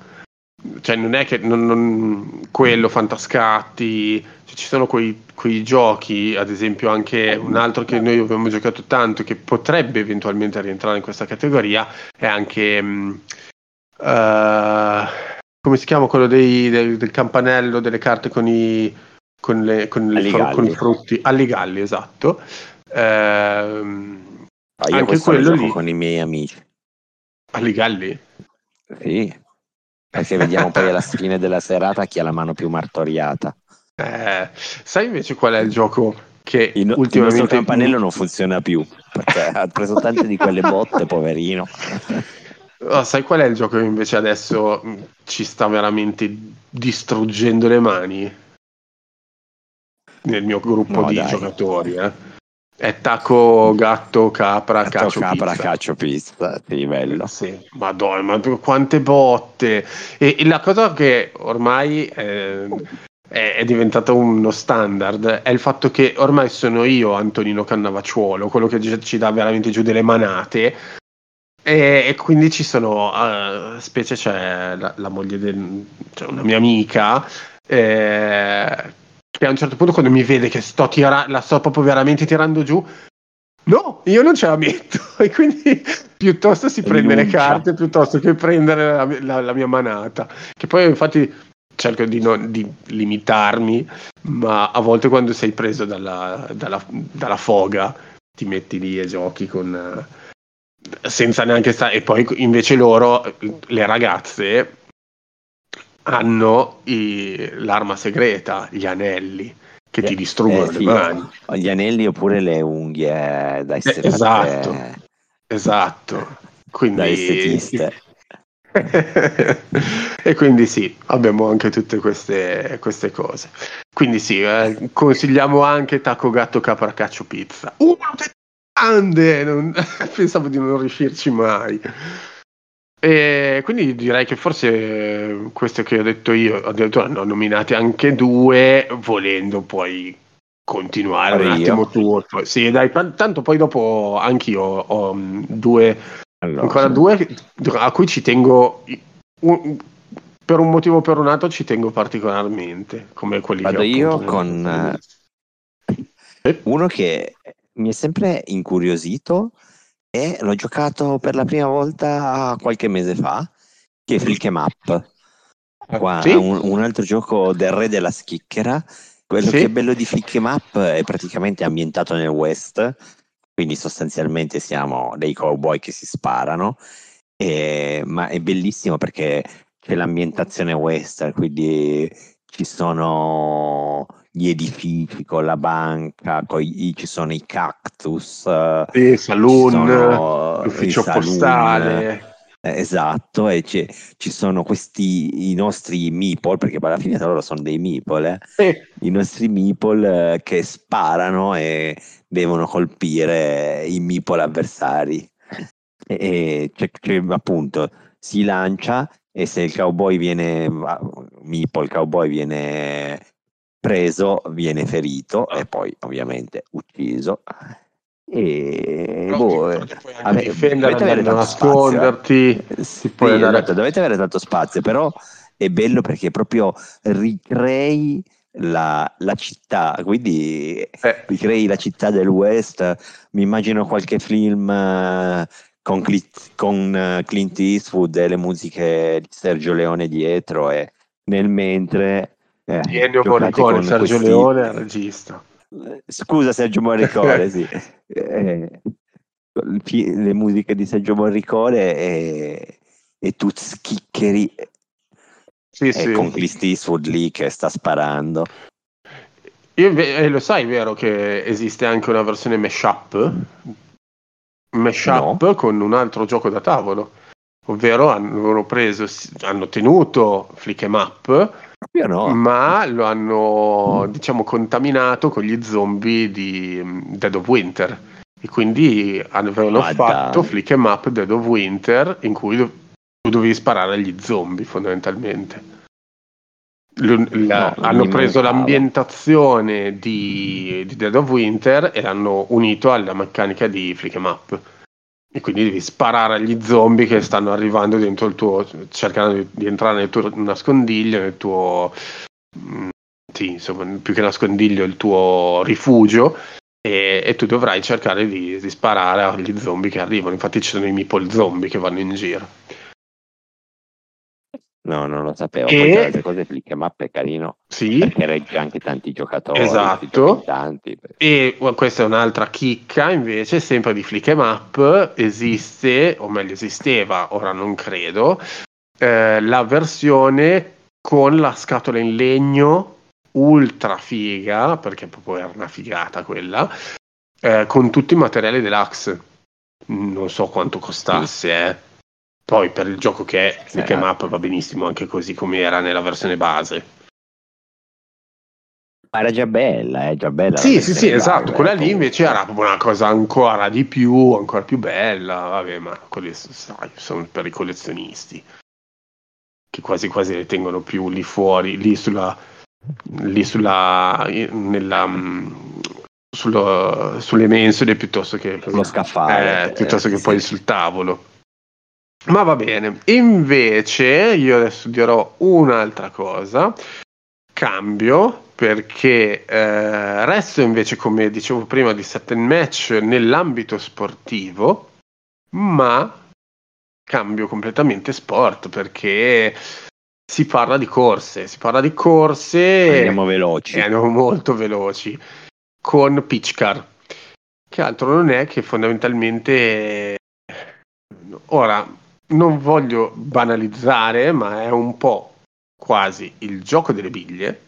cioè non è che non, non, quello, fantascatti, cioè, ci sono quei, quei, giochi, ad esempio anche un altro che noi abbiamo giocato tanto che potrebbe eventualmente rientrare in questa categoria è anche um, uh, come si chiama quello dei, del, del, campanello delle carte con i, con le, con le fr- con i frutti. Alligalli esatto. Uh, ah, io anche quello lì. con i miei amici. Alligalli sì. Perché vediamo poi alla fine della serata chi ha la mano più martoriata. Eh, sai invece qual è il gioco che il, ultimamente... il campanello non funziona più perché ha preso tante di quelle botte, poverino. Oh, sai qual è il gioco che invece adesso ci sta veramente distruggendo le mani? Nel mio gruppo no, di dai. giocatori, eh? È taco, gatto, capra, gatto, cacio, capra, pizza. cacio, pizza. Sì, bello. Sì, madonna, ma quante botte. E, e la cosa che ormai eh, è, è diventato uno standard è il fatto che ormai sono io, Antonino Cannavacciuolo, quello che ci dà veramente giù delle manate. E, e quindi ci sono, uh, specie c'è la, la moglie di cioè una mia amica. Eh, che a un certo punto quando mi vede che sto tira- la sto proprio veramente tirando giù, no, io non ce la metto. *laughs* E quindi piuttosto si prende le carte piuttosto che prendere la, la, la, mia manata. Che poi infatti cerco di, non, di limitarmi, ma a volte quando sei preso dalla, dalla, dalla foga ti metti lì e giochi con... senza neanche stare... E poi invece loro, le ragazze, hanno i, l'arma segreta, gli anelli, che eh, ti distruggono eh, le mani. Gli anelli oppure le unghie da estetiste. Eh, esatto, esatto. Quindi... Da estetiste. *laughs* e quindi sì, abbiamo anche tutte queste, queste cose. Quindi sì, eh, consigliamo anche Taco Gatto Capra Caccio Pizza. Uh, grande! Non... *laughs* Pensavo di non riuscirci mai. E quindi direi che forse questo che ho detto io, addirittura ne ho nominati anche due, volendo poi continuare Mario. un attimo tu. Sì, dai, tanto poi dopo anch'io ho mm, due, allora, ancora due a cui ci tengo, un, per un motivo o per un altro ci tengo particolarmente, come quelli Vado che ho io con eh, uno che mi è sempre incuriosito e l'ho giocato per la prima volta qualche mese fa, che è Flick em Up. Ah, Qua, sì? un, un, altro gioco del re della schicchera. Quello sì? che è bello di Flick em Up è praticamente ambientato nel West, quindi sostanzialmente siamo dei cowboy che si sparano, e, ma è bellissimo perché c'è l'ambientazione western, quindi ci sono gli edifici con la banca, i, ci sono i cactus, sì, saloon, l'ufficio postale. Eh, esatto, e ci sono questi i nostri meeple, perché alla fine loro sono dei meeple, eh? sì. i nostri meeple eh, che sparano e devono colpire i meeple avversari. E, e c'è, c'è, appunto si lancia e se il cowboy viene, meeple, il cowboy viene preso, viene ferito e poi ovviamente ucciso. E no, boh, vabbè, difendere, dovete avere nasconderti, spazio, eh. sì, andare... esatto, dovete avere tanto spazio, però è bello perché proprio ricrei la, la città, quindi eh. ricrei la città del West. Mi immagino qualche film uh, con, Clint, con uh, Clint Eastwood e le musiche di Sergio Leone dietro e nel mentre eh, di Ennio Morricone, Sergio questi... Leone regista. Scusa Sergio Morricone, *laughs* sì. Eh, le musiche di Sergio Morricone e, e tu schiccheri sì, sì. con Clint Eastwood lì che sta sparando. Io, eh, lo sai, vero che esiste anche una versione mashup? Mashup no. con un altro gioco da tavolo, ovvero hanno preso, hanno tenuto Flick em Up No. Ma lo hanno, diciamo, contaminato con gli zombie di mm, Dead of Winter. E quindi avevano Ma fatto dai. Flick em Up Dead of Winter in cui tu dovevi sparare agli zombie fondamentalmente. L- la- No, hanno preso mancava. l'ambientazione di, di Dead of Winter e l'hanno unito alla meccanica di Flick em Up. E quindi devi sparare agli zombie che stanno arrivando dentro il tuo. cercando di, entrare nel tuo nascondiglio, nel tuo. mm, sì, insomma, più che nascondiglio, il tuo rifugio. E, e tu dovrai cercare di, di sparare agli zombie che arrivano. Infatti, ci sono i meeple zombie che vanno in giro. No, non lo sapevo. E- Poi altre cose Flick em Up è carino Sì. perché regge anche tanti giocatori. Esatto. Tanti. E questa è un'altra chicca invece, sempre di Flick em Up, esiste, o meglio esisteva, ora non credo, eh, la versione con la scatola in legno ultra figa, perché proprio era una figata quella, eh, con tutti i materiali deluxe. Non so quanto costasse, eh. Poi per il gioco che è em Up va benissimo anche così come era nella versione base. Ma era già bella, è già bella. la Sì, sì, sì, esatto. Quella lì comunque. invece era proprio una cosa ancora di più, ancora più bella. Vabbè, ma quelli sai, sono per i collezionisti che quasi quasi le tengono più lì fuori, lì sulla, lì sulla, nella, mm, sullo- sulle mensole piuttosto che Sullo scaffale, eh, piuttosto eh, che sì. poi sul tavolo. Ma va bene. Invece, io adesso dirò un'altra cosa. Cambio perché eh, resto invece, come dicevo prima, di set and match nell'ambito sportivo, ma cambio completamente sport perché si parla di corse. Si parla di corse. Andiamo veloci. Andiamo molto veloci con Pitchcar, che altro non è che fondamentalmente ora non voglio banalizzare, ma è un po' quasi il gioco delle biglie,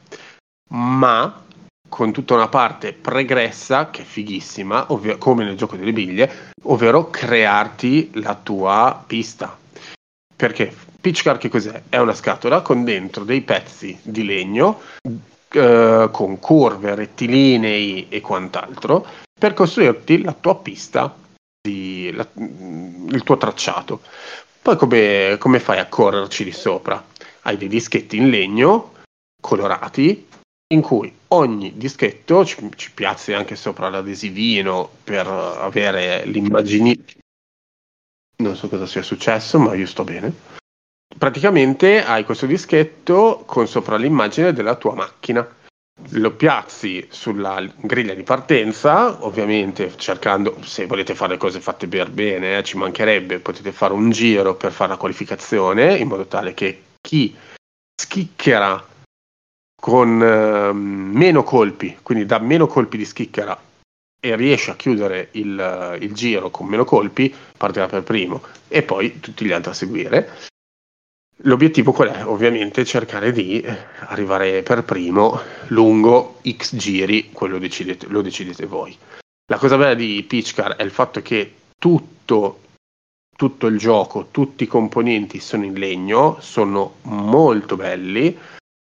ma con tutta una parte pregressa che è fighissima, ovvero, come nel gioco delle biglie, ovvero crearti la tua pista. Perché Pitchcar che cos'è? È una scatola con dentro dei pezzi di legno eh, con curve, rettilinei e quant'altro per costruirti la tua pista, di- la- il tuo tracciato. Poi come, come fai a correrci di sopra? Hai dei dischetti in legno colorati in cui ogni dischetto ci, ci piazzi anche sopra l'adesivino per avere l'immagine. Non so cosa sia successo, ma io sto bene. Praticamente hai questo dischetto con sopra l'immagine della tua macchina. Lo piazzi sulla griglia di partenza, ovviamente cercando, se volete fare le cose fatte per bene, eh, ci mancherebbe, potete fare un giro per fare la qualificazione in modo tale che chi schicchera con eh, meno colpi, quindi da meno colpi di schicchera e riesce a chiudere il, il giro con meno colpi, partirà per primo e poi tutti gli altri a seguire. L'obiettivo qual è? Ovviamente cercare di eh, arrivare per primo lungo X giri, quello decidete, lo decidete voi. La cosa bella di Pitchcar è il fatto che tutto, tutto il gioco, tutti i componenti sono in legno, sono molto belli.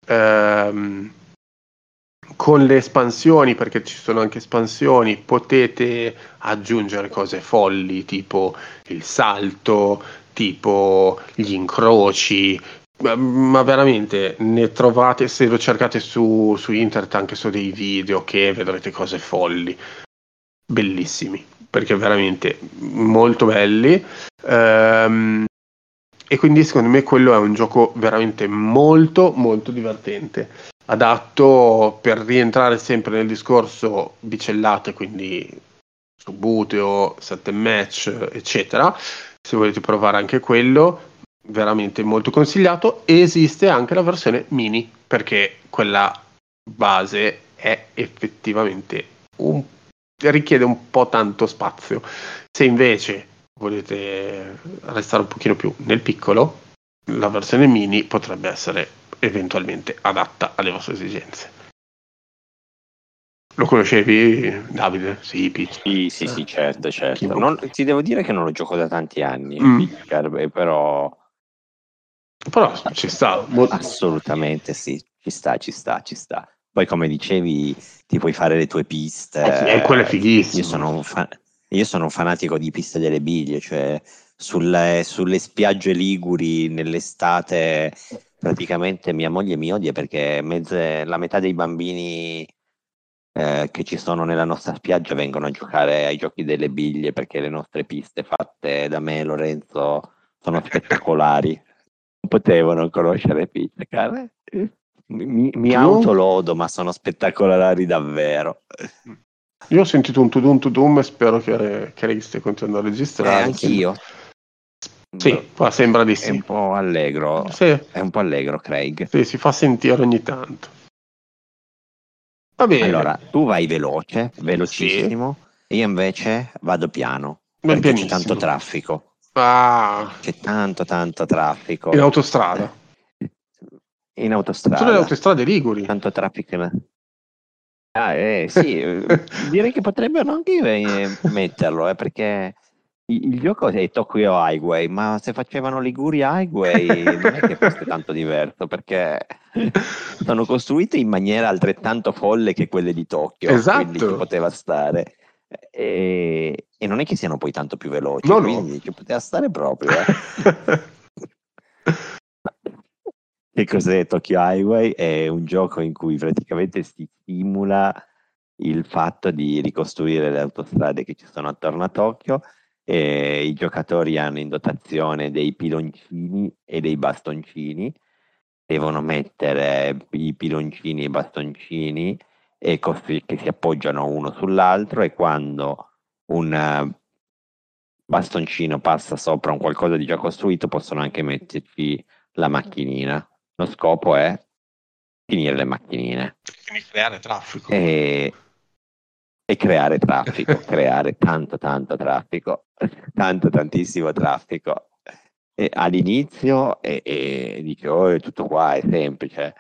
Ehm, con le espansioni, perché ci sono anche espansioni, potete aggiungere cose folli tipo il salto, tipo gli incroci, ma, veramente ne trovate, se lo cercate su, su internet anche su dei video che vedrete cose folli, bellissimi, perché veramente molto belli. Ehm, e quindi secondo me quello è un gioco veramente molto molto divertente adatto per rientrare sempre nel discorso bicellate quindi su Buteo, 7 match eccetera se volete provare anche quello veramente molto consigliato esiste anche la versione mini perché quella base è effettivamente un richiede un po' tanto spazio se invece volete restare un pochino più nel piccolo, la versione mini potrebbe essere eventualmente adatta alle vostre esigenze. Lo conoscevi, Davide? Sì, Peach. Sì, sì, sì, certo, certo. no? Non- ti devo dire che non lo gioco da tanti anni, Mm. Pitchcar, beh, però Però ci sta. assolutamente sì, ci sta, ci sta, ci sta. Poi come dicevi, ti puoi fare le tue piste. Eh, sì, e quello è fighissimo. Io sono fan, io sono un fanatico di piste delle biglie, cioè sulle, sulle spiagge liguri nell'estate praticamente mia moglie mi odia perché mezze, la metà dei bambini eh, che ci sono nella nostra spiaggia vengono a giocare ai giochi delle biglie perché le nostre piste fatte da me e Lorenzo sono spettacolari. Non potevano conoscere piste, cara. Mi, mi autolodo, ma sono spettacolari davvero. Io ho sentito un tudum tudum e spero che, che stia continuando a registrare. Eh, anch'io. Sì, qua sembra di sì. È un po' allegro. Sì. È un po' allegro, Craig. Sì, si fa sentire ogni tanto. Va bene. Allora, tu vai veloce, velocissimo, sì. io invece vado piano. Ben perché pianissimo. c'è tanto traffico. Ah. C'è tanto, tanto traffico. In autostrada. In autostrada. Sono le autostrade liguri. Tanto traffico. Ah, eh, sì, *laughs* direi che potrebbero anche metterlo, eh, perché il, gioco è Tokyo Highway, ma se facevano Liguria Highway non è che fosse tanto diverso, perché sono costruite in maniera altrettanto folle che quelle di Tokyo, esatto. quindi ci poteva stare. E, e, non è che siano poi tanto più veloci, no, quindi no. ci poteva stare proprio. Eh. *laughs* che cos'è Tokyo Highway? È un gioco in cui praticamente si simula il fatto di ricostruire le autostrade che ci sono attorno a Tokyo e i giocatori hanno in dotazione dei piloncini e dei bastoncini, devono mettere i piloncini e i bastoncini e così, che si appoggiano uno sull'altro e quando un eh, bastoncino passa sopra un qualcosa di già costruito possono anche metterci la macchinina. Lo scopo è finire le macchinine. Quindi creare traffico. E, e creare traffico, *laughs* creare tanto tanto traffico, tanto tantissimo traffico. E all'inizio e, e dice oh è tutto qua, è semplice,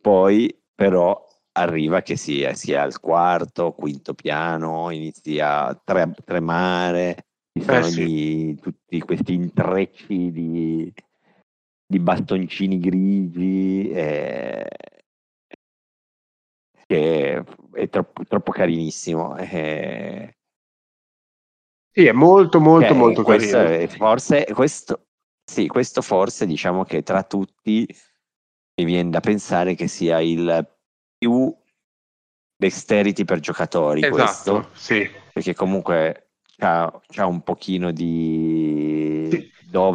poi però arriva che sia, sia al quarto, quinto piano, inizia a tre, tremare, ci sono eh sì. tutti questi intrecci di, di bastoncini grigi. E, che è troppo, troppo carinissimo. Eh, sì, è molto, molto, cioè, molto carino. È, forse, questo, sì, questo forse diciamo che tra tutti mi viene da pensare che sia il più dexterity per giocatori. Esatto, questo, sì. Perché comunque c'ha un pochino di sì. dove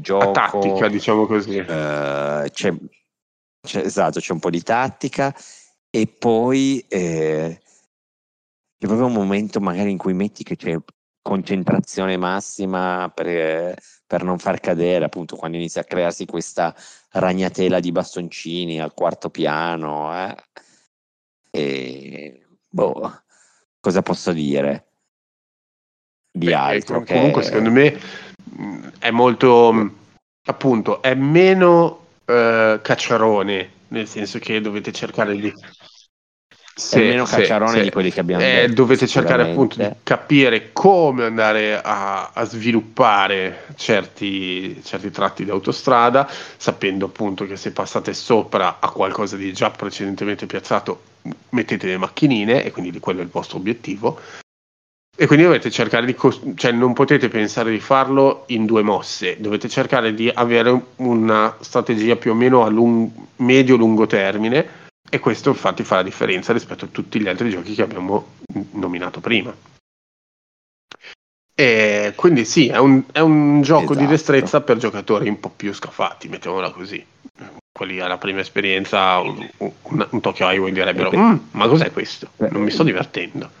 gioco. La tattica, diciamo così. Uh, c'è, c'è, esatto, c'è un po' di tattica e poi eh, c'è proprio un momento magari in cui metti che c'è concentrazione massima per, per, non far cadere, appunto, quando inizia a crearsi questa ragnatela di bastoncini al quarto piano. Eh. E boh, cosa posso dire di Beh, altro? Ecco, comunque, secondo me è molto appunto, è meno eh, cacciarone, nel senso che dovete cercare di sì, meno cacciarone sì, di quelli che abbiamo eh, detto, dovete cercare appunto di capire come andare a, a sviluppare certi, certi, tratti di autostrada sapendo appunto che se passate sopra a qualcosa di già precedentemente piazzato mettete le macchinine e quindi quello è il vostro obiettivo e quindi dovete cercare di cost- cioè non potete pensare di farlo in due mosse dovete cercare di avere una strategia più o meno a lung- medio-lungo termine e questo infatti fa la differenza rispetto a tutti gli altri giochi che abbiamo nominato prima. E quindi sì, è un, è un gioco esatto. di destrezza per giocatori un po' più scafati, mettiamola così. Quelli alla prima esperienza, un, un, un Tokyo Highway direbbero: mm, Ma cos'è questo? Non mi sto divertendo.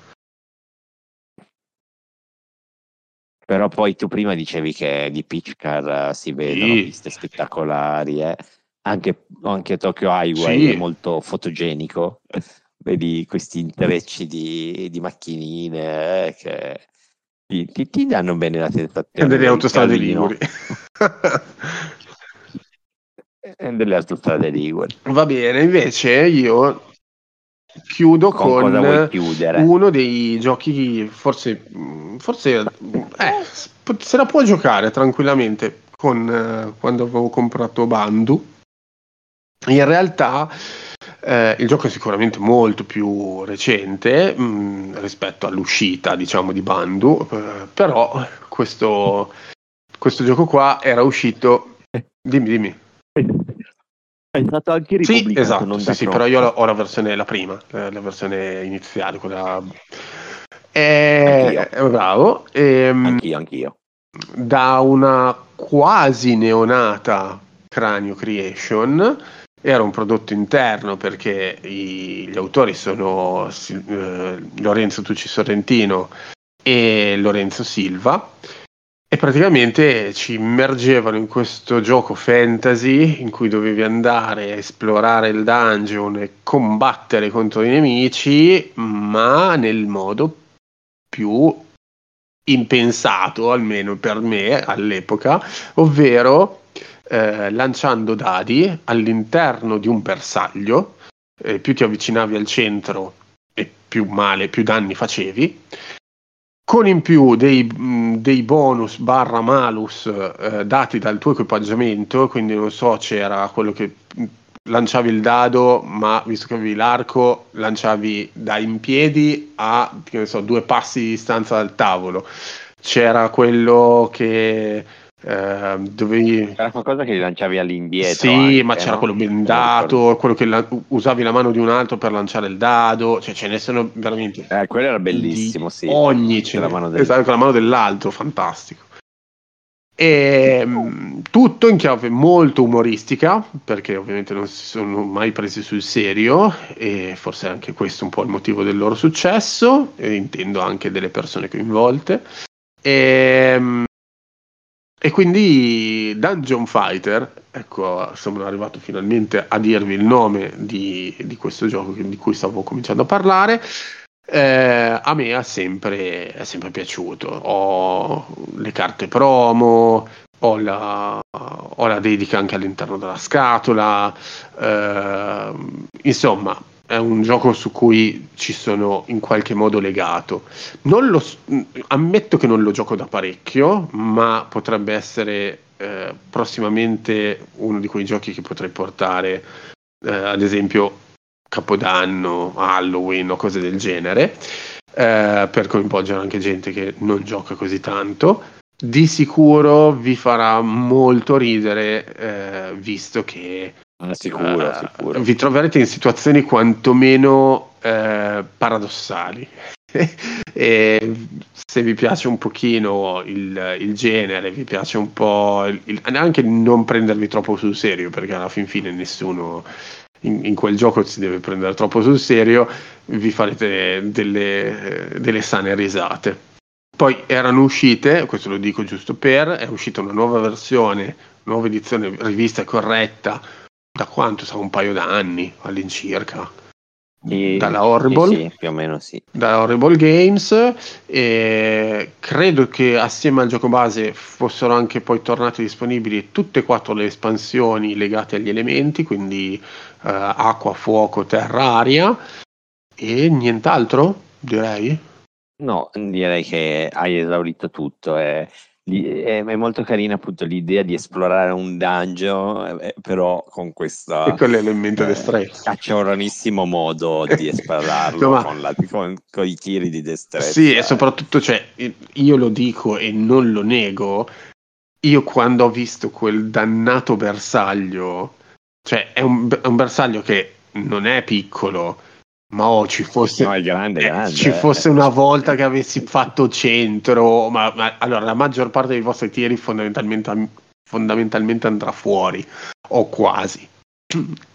Però poi tu prima dicevi che di Pitch Car si vedono sì. piste spettacolari, eh? anche, anche Tokyo Highway sì. è molto fotogenico. *laughs* Vedi questi intrecci di, di macchinine eh, che ti, ti, ti, danno bene la sensazione. delle autostrade liguri. *laughs* delle autostrade liguri. Va bene, invece io chiudo con, con uno dei giochi forse, forse eh, se la può giocare tranquillamente con, eh, quando avevo comprato Bandu. In realtà Eh, il gioco è sicuramente molto più recente mh, mm, rispetto all'uscita, diciamo, di Bandu, eh, però questo, questo gioco qua era uscito... Dimmi, dimmi. È stato anche ripubblicato. Sì, esatto, sì, sì, però io ho la versione, la prima, la versione iniziale, quella... Eh, bravo. Ehm, anch'io, anch'io. Da una quasi neonata Cranio Creation era un prodotto interno perché i, gli autori sono eh, Lorenzo Tucci Sorrentino e Lorenzo Silva e praticamente ci immergevano in questo gioco fantasy in cui dovevi andare a esplorare il dungeon e combattere contro i nemici, ma nel modo più impensato, almeno per me all'epoca, ovvero eh, lanciando dadi all'interno di un bersaglio, eh, più ti avvicinavi al centro e più male, più danni facevi con in più dei, dei bonus barra malus eh, dati dal tuo equipaggiamento, quindi non so, c'era quello che lanciavi il dado, ma visto che avevi l'arco, lanciavi da in piedi a so, due passi di distanza dal tavolo. C'era quello che eh, dovevi... Era qualcosa che lanciavi all'indietro. Sì, anche, ma c'era no? quello bendato, quello che la... usavi la mano di un altro per lanciare il dado, cioè ce ne sono veramente... Eh, quello era bellissimo, sì. Ogni ce la mano del... esatto, con la mano dell'altro, fantastico. E ehm, tutto in chiave molto umoristica, perché ovviamente non si sono mai presi sul serio, e forse anche questo è un po' il motivo del loro successo, e intendo anche delle persone coinvolte. E, ehm, e quindi Dungeon Fighter, ecco, sono arrivato finalmente a dirvi il nome di, di questo gioco di cui stavo cominciando a parlare. Eh, a me è sempre, è sempre piaciuto. Ho le carte promo, ho la, ho la dedica anche all'interno della scatola. Eh, insomma, è un gioco su cui ci sono in qualche modo legato. Lo, ammetto che non lo gioco da parecchio, ma potrebbe essere eh, prossimamente uno di quei giochi che potrei portare, eh, ad esempio Capodanno, Halloween o cose del genere, eh, per coinvolgere anche gente che non gioca così tanto. Di sicuro vi farà molto ridere, eh, visto che Ah, sicuro, uh, sicuro. Vi troverete in situazioni quantomeno uh, paradossali. *laughs* e se vi piace un pochino il, il genere, vi piace un po' il, il, anche non prendervi troppo sul serio, perché alla fin fine nessuno in, in, quel gioco si deve prendere troppo sul serio, vi farete delle, delle sane risate. Poi erano uscite, questo lo dico giusto per, è uscita una nuova versione, nuova edizione rivista corretta da quanto? Sa un paio d'anni all'incirca. E, dalla Horrible, sì, più o meno sì. Dalla Horrible Games e credo che assieme al gioco base fossero anche poi tornate disponibili tutte e quattro le espansioni legate agli elementi, quindi uh, acqua, fuoco, terra, aria e nient'altro, direi. No, direi che hai esaurito tutto. Eh è, molto carina appunto l'idea di esplorare un dungeon, eh, però con questa e quell'elemento eh, destrezza. Cacciaronissimo modo di *laughs* esplorarlo no, con, la, con, con, i tiri di destrezza. Sì, e soprattutto, cioè, io lo dico e non lo nego. Io quando ho visto quel dannato bersaglio, cioè è un, è un bersaglio che non è piccolo, ma oh, ci fosse, no, grande, eh, grande, ci fosse una volta che avessi fatto centro, ma, ma, allora la maggior parte dei vostri tiri fondamentalmente, fondamentalmente andrà fuori, o quasi.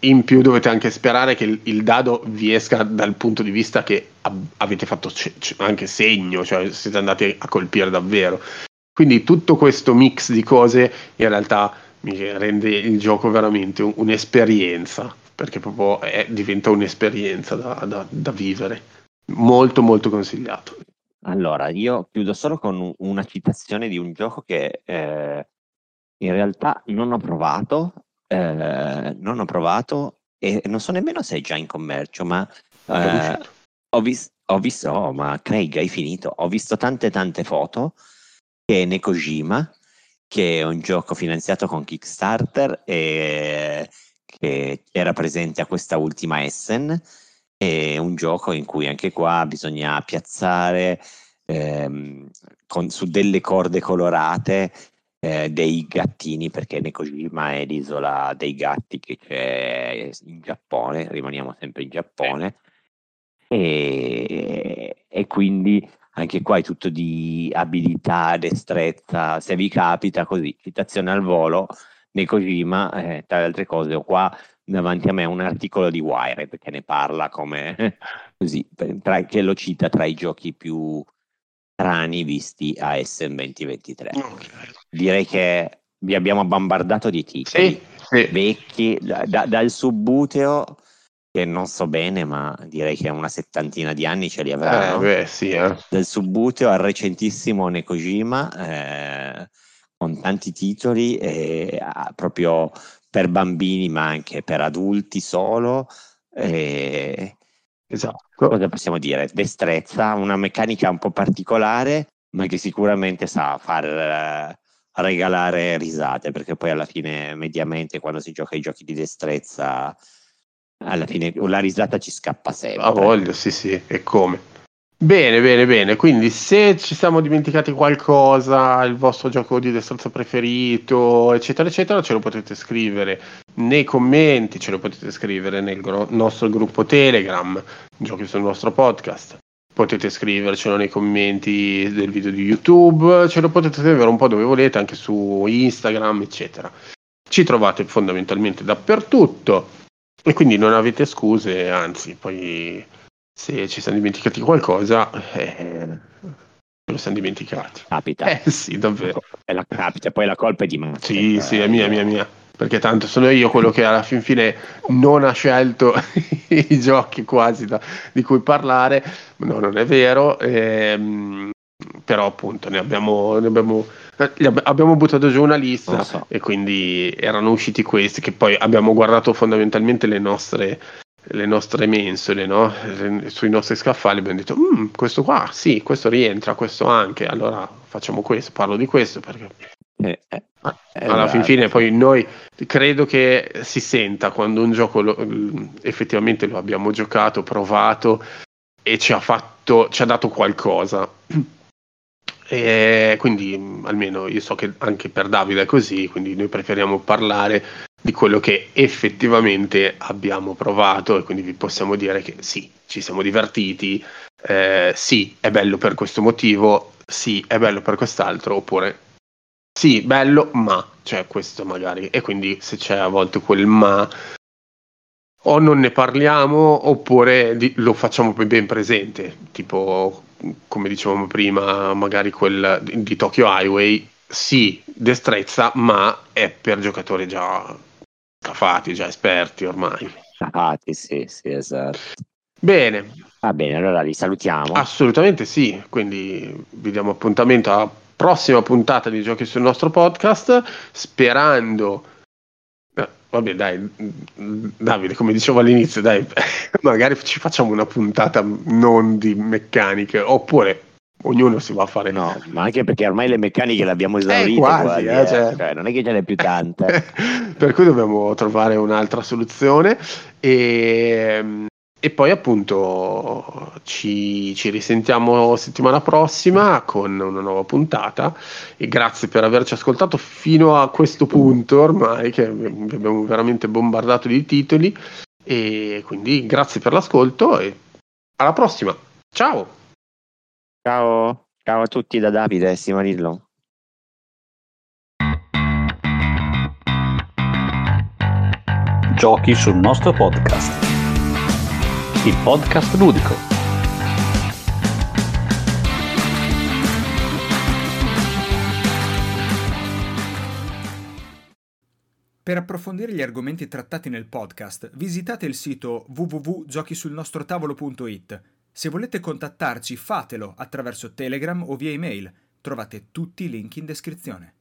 In più dovete anche sperare che il, il dado vi esca dal punto di vista che ab- avete fatto c- c- anche segno, cioè siete andati a colpire davvero. Quindi tutto questo mix di cose in realtà mi rende il gioco veramente un, un'esperienza perché proprio è, diventa un'esperienza da, da, da, vivere. Molto molto consigliato. Allora, io chiudo solo con una citazione di un gioco che eh, in realtà non ho provato, eh, non ho provato e non so nemmeno se è già in commercio, ma eh, ho, vis- ho, visto, oh, ma Craig hai finito, ho visto tante tante foto che è Nekojima, che è un gioco finanziato con Kickstarter e che era presente a questa ultima Essen. È un gioco in cui anche qua bisogna piazzare ehm, con, su delle corde colorate eh, dei gattini, perché Nekojima è l'isola dei gatti che c'è in Giappone, rimaniamo sempre in Giappone, e, e quindi anche qua è tutto di abilità, destrezza, se vi capita così, citazione al volo, Nekojima, eh, tra le altre cose, ho qua davanti a me un articolo di Wired che ne parla come *laughs* così, tra, che lo cita tra i giochi più strani visti a Essen 2023. Okay. Direi che vi abbiamo bombardato di titoli sì, sì. vecchi, da, da, dal subbuteo che non so bene, ma direi che una settantina di anni ce li avrà. Eh, beh, sì, eh. Dal subbuteo al recentissimo Nekojima, eh, con tanti titoli, eh, proprio per bambini, ma anche per adulti solo. Eh, esatto. Cosa possiamo dire? Destrezza, una meccanica un po' particolare, ma che sicuramente sa far eh, regalare risate, perché poi alla fine, mediamente, quando si gioca ai giochi di destrezza, alla fine la risata ci scappa sempre. A voglia, sì, sì, e come. Bene, bene, bene. Quindi, se ci siamo dimenticati qualcosa, il vostro gioco di destrezza preferito, eccetera, eccetera, ce lo potete scrivere nei commenti, ce lo potete scrivere nel gro- nostro gruppo Telegram, giochi sul nostro podcast. Potete scrivercelo nei commenti del video di YouTube, ce lo potete scrivere un po' dove volete, anche su Instagram, eccetera. Ci trovate fondamentalmente dappertutto e quindi non avete scuse, anzi, poi se ci siamo dimenticati qualcosa, eh, lo siamo dimenticati. Capita. Eh sì, davvero. E la, capita, poi la colpa è di me. Sì, eh, sì, è mia, mia, mia. Perché tanto sono io quello che alla fin fine non ha scelto *laughs* i giochi quasi da, di cui parlare. No, non è vero. Ehm, però appunto ne abbiamo, ne abbiamo, abbiamo, buttato giù una lista so. e quindi erano usciti questi che poi abbiamo guardato fondamentalmente le nostre le nostre mensole no? sui nostri scaffali abbiamo detto mm, questo qua sì questo rientra questo anche allora facciamo questo parlo di questo perché eh, eh, eh alla fin fine poi noi credo che si senta quando un gioco lo, effettivamente lo abbiamo giocato provato e ci ha fatto ci ha dato qualcosa *clears throat* e quindi almeno io so che anche per Davide è così quindi noi preferiamo parlare di quello che effettivamente abbiamo provato e quindi vi possiamo dire che sì, ci siamo divertiti, eh, sì, è bello per questo motivo, sì, è bello per quest'altro, oppure sì, bello, ma cioè questo magari. E quindi se c'è a volte quel ma o non ne parliamo oppure di, lo facciamo ben presente, tipo come dicevamo prima, magari quel di, di Tokyo Highway, sì, destrezza, ma è per giocatori già Cafati, già esperti ormai. Cafati, sì, sì, esatto. Bene. Va bene, allora li salutiamo. Assolutamente sì, quindi vi diamo appuntamento alla prossima puntata di Giochi sul nostro podcast, sperando... Eh, vabbè, dai, Davide, come dicevo all'inizio, dai, *laughs* magari ci facciamo una puntata non di meccaniche, oppure ognuno si va a fare no ma anche perché ormai le meccaniche le abbiamo esaurite eh, quasi, quasi eh, certo. cioè, non è che ce n'è più tante. *laughs* Per cui dobbiamo trovare un'altra soluzione e, e poi appunto ci, ci, risentiamo settimana prossima con una nuova puntata e grazie per averci ascoltato fino a questo punto ormai che vi abbiamo veramente bombardato di titoli e quindi grazie per l'ascolto e alla prossima. Ciao Ciao, ciao a tutti da Davide e Simarillo. Giochi sul nostro podcast. Il podcast ludico. Per approfondire gli argomenti trattati nel podcast, visitate il sito www.giochisulnostrotavolo.it se volete contattarci fatelo attraverso Telegram o via email, trovate tutti i link in descrizione.